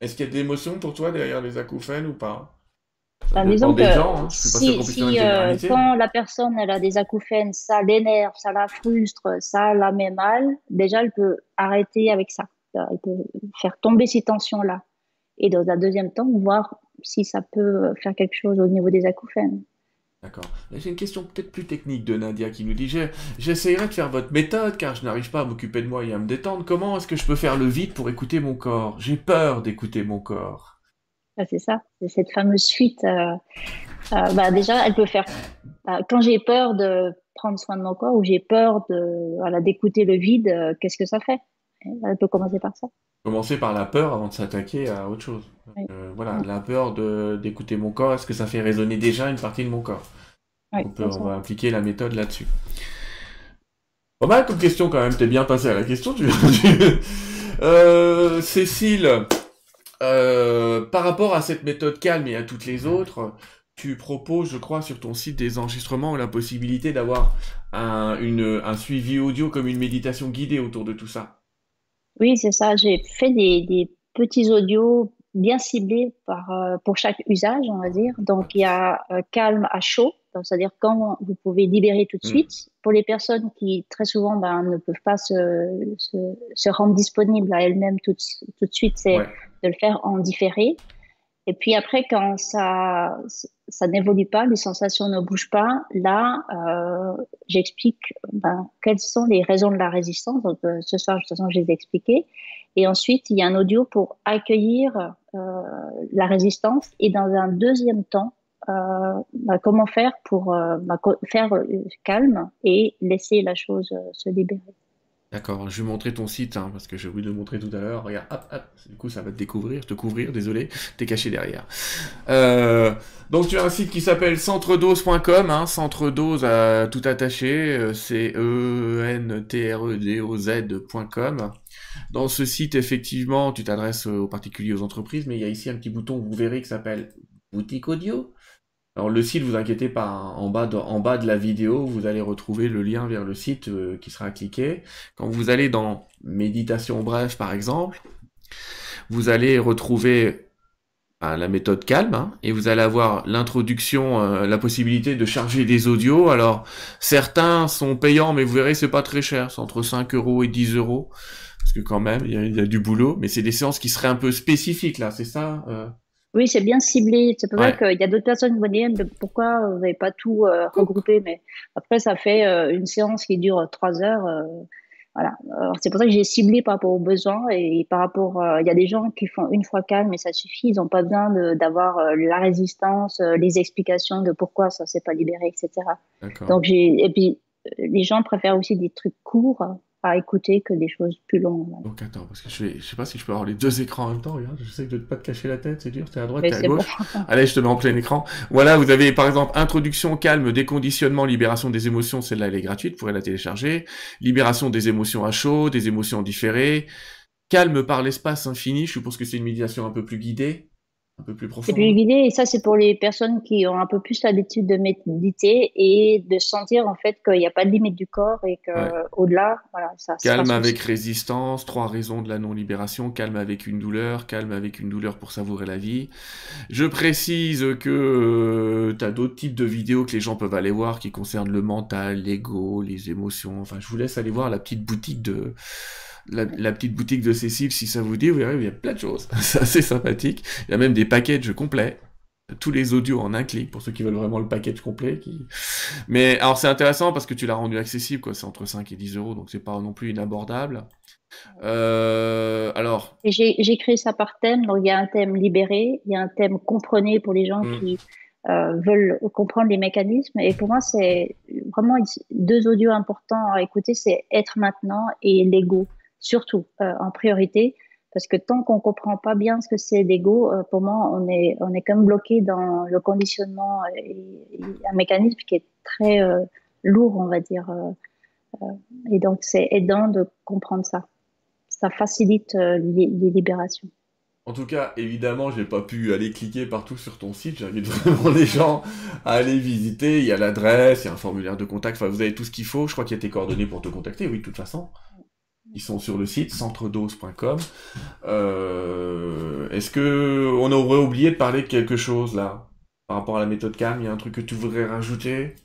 A: Est-ce qu'il y a de l'émotion pour toi derrière les acouphènes ou pas?
B: Ben, disons que hein. si, euh, quand la personne elle a des acouphènes, ça l'énerve, ça la frustre, ça la met mal, déjà elle peut arrêter avec ça. Elle peut faire tomber ces tensions-là. Et dans un deuxième temps, voir si ça peut faire quelque chose au niveau des acouphènes.
A: D'accord. J'ai une question peut-être plus technique de Nadia qui nous dit J'essayerai de faire votre méthode car je n'arrive pas à m'occuper de moi et à me détendre. Comment est-ce que je peux faire le vide pour écouter mon corps? J'ai peur d'écouter mon corps.
B: Ah, c'est ça, c'est cette fameuse fuite. Euh, euh, bah, déjà, elle peut faire. Euh, quand j'ai peur de prendre soin de mon corps ou j'ai peur voilà, d'écouter le vide, qu'est-ce que ça fait? Elle peut commencer par ça.
A: Commencer par la peur avant de s'attaquer à autre chose. Euh, voilà, la peur d'écouter mon corps, est-ce que ça fait résonner déjà une partie de mon corps? On, peut, on va appliquer la méthode là-dessus. Pas mal comme question quand même, t'es bien passé à la question. Tu... euh, Cécile, euh, par rapport à cette méthode calme et à toutes les autres, tu proposes, je crois, sur ton site des enregistrements la possibilité d'avoir un, un suivi audio comme une méditation guidée autour de tout ça.
B: Oui, c'est ça. J'ai fait des, petits audios bien ciblés par, euh, pour chaque usage, on va dire. Donc, il y a euh, calme à chaud, c'est-à-dire quand vous pouvez libérer tout de mm. suite. Pour les personnes qui, très souvent, ben, ne peuvent pas se, se, rendre disponibles à elles-mêmes tout, tout, de suite, c'est de le faire en différé. Et puis après, quand ça, ça n'évolue pas, les sensations ne bougent pas, là, euh, j'explique ben, quelles sont les raisons de la résistance. Donc, euh, ce soir, de toute façon, je les ai expliquées. Et ensuite, il y a un audio pour accueillir euh, la résistance. Et dans un deuxième temps, euh, ben, comment faire pour euh, ben, faire calme et laisser la chose se libérer.
A: D'accord, je vais montrer ton site, hein, parce que j'ai oublié de le montrer tout à l'heure. Regarde, hop, hop, du coup ça va te découvrir, te couvrir, désolé, t'es caché derrière. Euh, donc tu as un site qui s'appelle centredose.com, hein, centredose à tout attaché, euh, c'est E-N-T-R-E-D-O-Z.com. Dans ce site, effectivement, tu t'adresses aux particuliers, aux entreprises, mais il y a ici un petit bouton, vous verrez, qui s'appelle boutique audio. Alors le site, vous inquiétez pas, hein. en, bas de, en bas de la vidéo, vous allez retrouver le lien vers le site euh, qui sera cliqué. Quand vous allez dans méditation bref par exemple, vous allez retrouver bah, la méthode calme hein, et vous allez avoir l'introduction, euh, la possibilité de charger des audios. Alors certains sont payants, mais vous verrez c'est pas très cher, c'est entre 5 euros et 10 euros parce que quand même il y, a, du boulot, mais c'est des séances qui seraient un peu spécifiques là, c'est ça euh
B: oui, c'est bien ciblé. C'est vrai qu'il y a d'autres personnes qui vont dire pourquoi vous n'avez pas tout euh, regroupé, mais après, ça fait euh, une séance qui dure trois heures. Euh, voilà. C'est pour ça que j'ai ciblé par rapport aux besoins et par rapport. Il y a des gens qui font une fois calme et ça suffit. Ils n'ont pas besoin d'avoir la résistance, les explications de pourquoi ça s'est pas libéré, etc. Donc j'ai et puis les gens préfèrent aussi des trucs courts à écouter que des choses plus longues.
A: Donc attends, parce que je, vais, je sais pas si je peux avoir les deux écrans en même temps, regarde, je sais que de ne pas te cacher la tête, c'est dur, t'es à droite, t'es à gauche. Allez, je te mets en plein écran. Voilà, vous avez par exemple introduction, calme, déconditionnement, libération des émotions, celle-là elle est gratuite, vous pourrez la télécharger. Libération des émotions à chaud, des émotions différées. Calme par l'espace infini, je suppose que c'est une méditation un peu plus guidée un peu plus profond.
B: C'est plus guidé et ça c'est pour les personnes qui ont un peu plus l'habitude de méditer et de sentir en fait qu'il n'y a pas de limite du corps et que au-delà, voilà, ça.
A: Calme avec résistance, trois raisons de la non-libération, calme avec une douleur, calme avec une douleur pour savourer la vie. Je précise que euh, tu as d'autres types de vidéos que les gens peuvent aller voir qui concernent le mental, l'ego, les émotions. Enfin, je vous laisse aller voir la petite boutique de la, petite boutique de Cécile, si ça vous dit, vous verrez, il y a plein de choses. C'est assez sympathique. Il y a même des packages complets. Tous les audios en un clic, pour ceux qui veulent vraiment le package complet. Mais alors c'est intéressant parce que tu l'as rendu accessible, quoi. C'est entre 5 et 10 euros, donc c'est pas non plus inabordable. Euh, alors.
B: J'ai créé ça par thème, donc il y a un thème libéré, il y a un thème comprenez pour les gens hmm. qui euh, veulent comprendre les mécanismes. Et pour moi, c'est vraiment deux audios importants à écouter, c'est être maintenant et l'ego surtout euh, en priorité, Parce que tant qu'on comprend pas bien ce que c'est l'ego, euh, pour moi, on est, on est quand même bloqué dans le conditionnement et, un mécanisme qui est très euh, lourd, on va dire. Et donc, c'est aidant de comprendre ça. Ça facilite les, les libérations.
A: En tout cas, évidemment, j'ai pas pu aller cliquer partout sur ton site. J'invite vraiment les gens à aller visiter. Il y a l'adresse, il y a un formulaire de contact. Enfin, vous avez tout ce qu'il faut. Je crois qu'il y a tes coordonnées pour te contacter. Oui, de toute façon. Ils sont sur le site centredose.com. Euh, Est-ce que on aurait oublié de parler de quelque chose là par rapport à la méthode CAM? Il y a un truc que tu voudrais rajouter?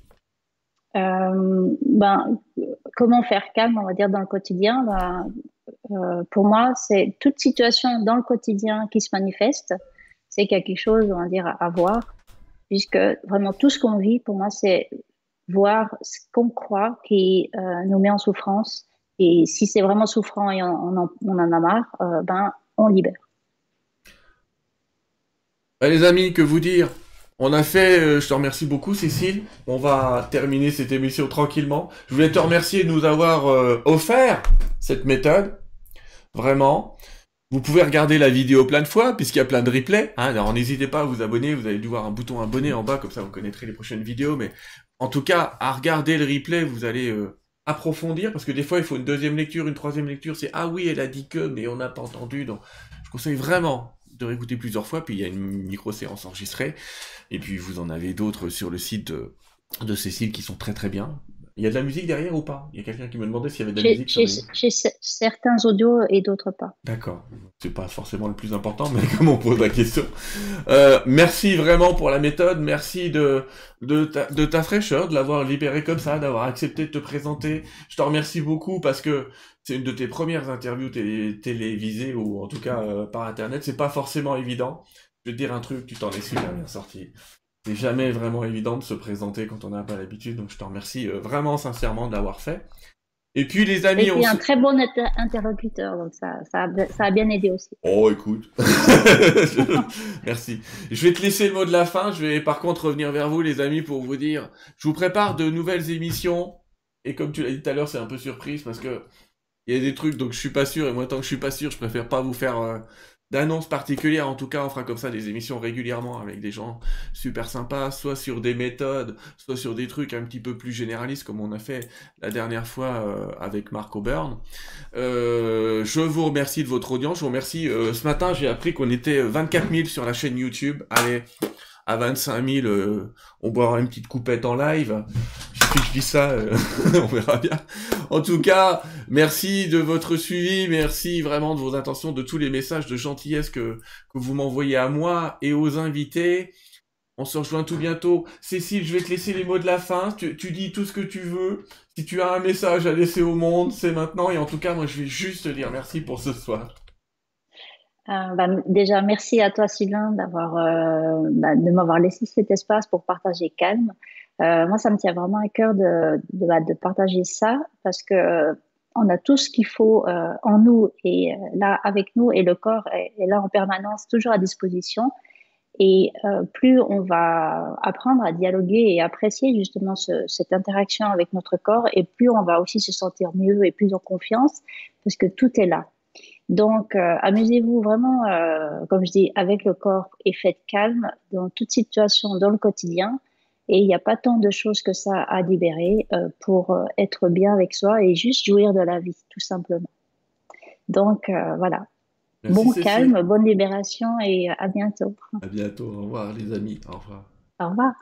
B: Euh, Ben, comment faire calme, on va dire dans le quotidien? Ben, euh, pour moi, c'est toute situation dans le quotidien qui se manifeste, c'est quelque chose, on va dire, à voir, puisque vraiment tout ce qu'on vit, pour moi, c'est voir ce qu'on croit qui nous met en souffrance et si c'est vraiment souffrant et on, en, a marre, euh, ben, on libère.
A: Les amis, que vous dire? On a fait, euh, je te remercie beaucoup Cécile, on va terminer cette émission tranquillement. Je voulais te remercier de nous avoir euh, offert cette méthode, vraiment. Vous pouvez regarder la vidéo plein de fois, puisqu'il y a plein de replays. Hein. alors n'hésitez pas à vous abonner, vous avez dû voir un bouton abonner en bas, comme ça vous connaîtrez les prochaines vidéos. Mais en tout cas, à regarder le replay, vous allez approfondir, parce que des fois il faut une deuxième lecture, une troisième lecture, c'est ah oui, elle a dit que, mais on n'a pas entendu, donc je conseille vraiment de réécouter plusieurs fois, puis il y a une micro-séance enregistrée, et puis vous en avez d'autres sur le site de, de Cécile qui sont très très bien. Il y a de la musique derrière ou pas? Il y a quelqu'un qui me demandait s'il y avait de la musique.
B: J'ai certains audios et d'autres pas.
A: D'accord. C'est pas forcément le plus important, mais comme on pose la question. Euh, merci vraiment pour la méthode. Merci de, de, ta, de ta fraîcheur, de l'avoir libéré comme ça, d'avoir accepté de te présenter. Je te remercie beaucoup parce que c'est une de tes premières interviews télévisées ou en tout cas euh, par internet. C'est pas forcément évident. Je vais te dire un truc, tu t'en es super bien sorti c'est jamais vraiment évident de se présenter quand on n'a pas l'habitude, donc je te remercie euh, vraiment sincèrement de l'avoir fait. Et puis les amis,
B: et puis un très bon interlocuteur, donc ça, ça, a, bien aidé aussi.
A: Oh, écoute, merci. Je vais te laisser le mot de la fin. Je vais par contre revenir vers vous, les amis, pour vous dire, je vous prépare de nouvelles émissions. Et comme tu l'as dit tout à l'heure, c'est un peu surprise parce que il y a des trucs, donc je suis pas sûr. Et moi, tant que je suis pas sûr, je préfère pas vous faire euh, d'annonces particulières. En tout cas, on fera comme ça des émissions régulièrement avec des gens super sympas, soit sur des méthodes, soit sur des trucs un petit peu plus généralistes, comme on a fait la dernière fois euh, avec Marc Auburn. Euh, je vous remercie de votre audience. Je vous remercie. Euh, ce matin, j'ai appris qu'on était 24 000 sur la chaîne YouTube. Allez, à 25 000, on boira une petite coupette en live. Si je dis ça, on verra bien. En tout cas, merci de votre suivi, merci vraiment de vos intentions, de tous les messages de gentillesse que, que vous m'envoyez à moi et aux invités. On se rejoint tout bientôt. Cécile, je vais te laisser les mots de la fin. Tu, tu, dis tout ce que tu veux. Si tu as un message à laisser au monde, c'est maintenant. Et en tout cas, moi, je vais juste te dire merci pour ce soir.
B: Euh, bah, déjà, merci à toi, Sylvain, euh, bah, de m'avoir laissé cet espace pour partager calme. Euh, moi, ça me tient vraiment à cœur de, bah, partager ça parce que on a tout ce qu'il faut en nous et là avec nous et le corps est, là en permanence, toujours à disposition. Et plus on va apprendre à dialoguer et apprécier justement ce, cette interaction avec notre corps, et plus on va aussi se sentir mieux et plus en confiance, parce que tout est là. Donc, amusez-vous vraiment, comme je dis, avec le corps et faites calme dans toute situation dans le quotidien. Et il n'y a pas tant de choses que ça à libérer euh, pour euh, être bien avec soi et juste jouir de la vie, tout simplement. Donc euh, voilà. bon calme, bonne libération et à bientôt.
A: À bientôt. Au revoir les amis. Au revoir.
B: Au revoir.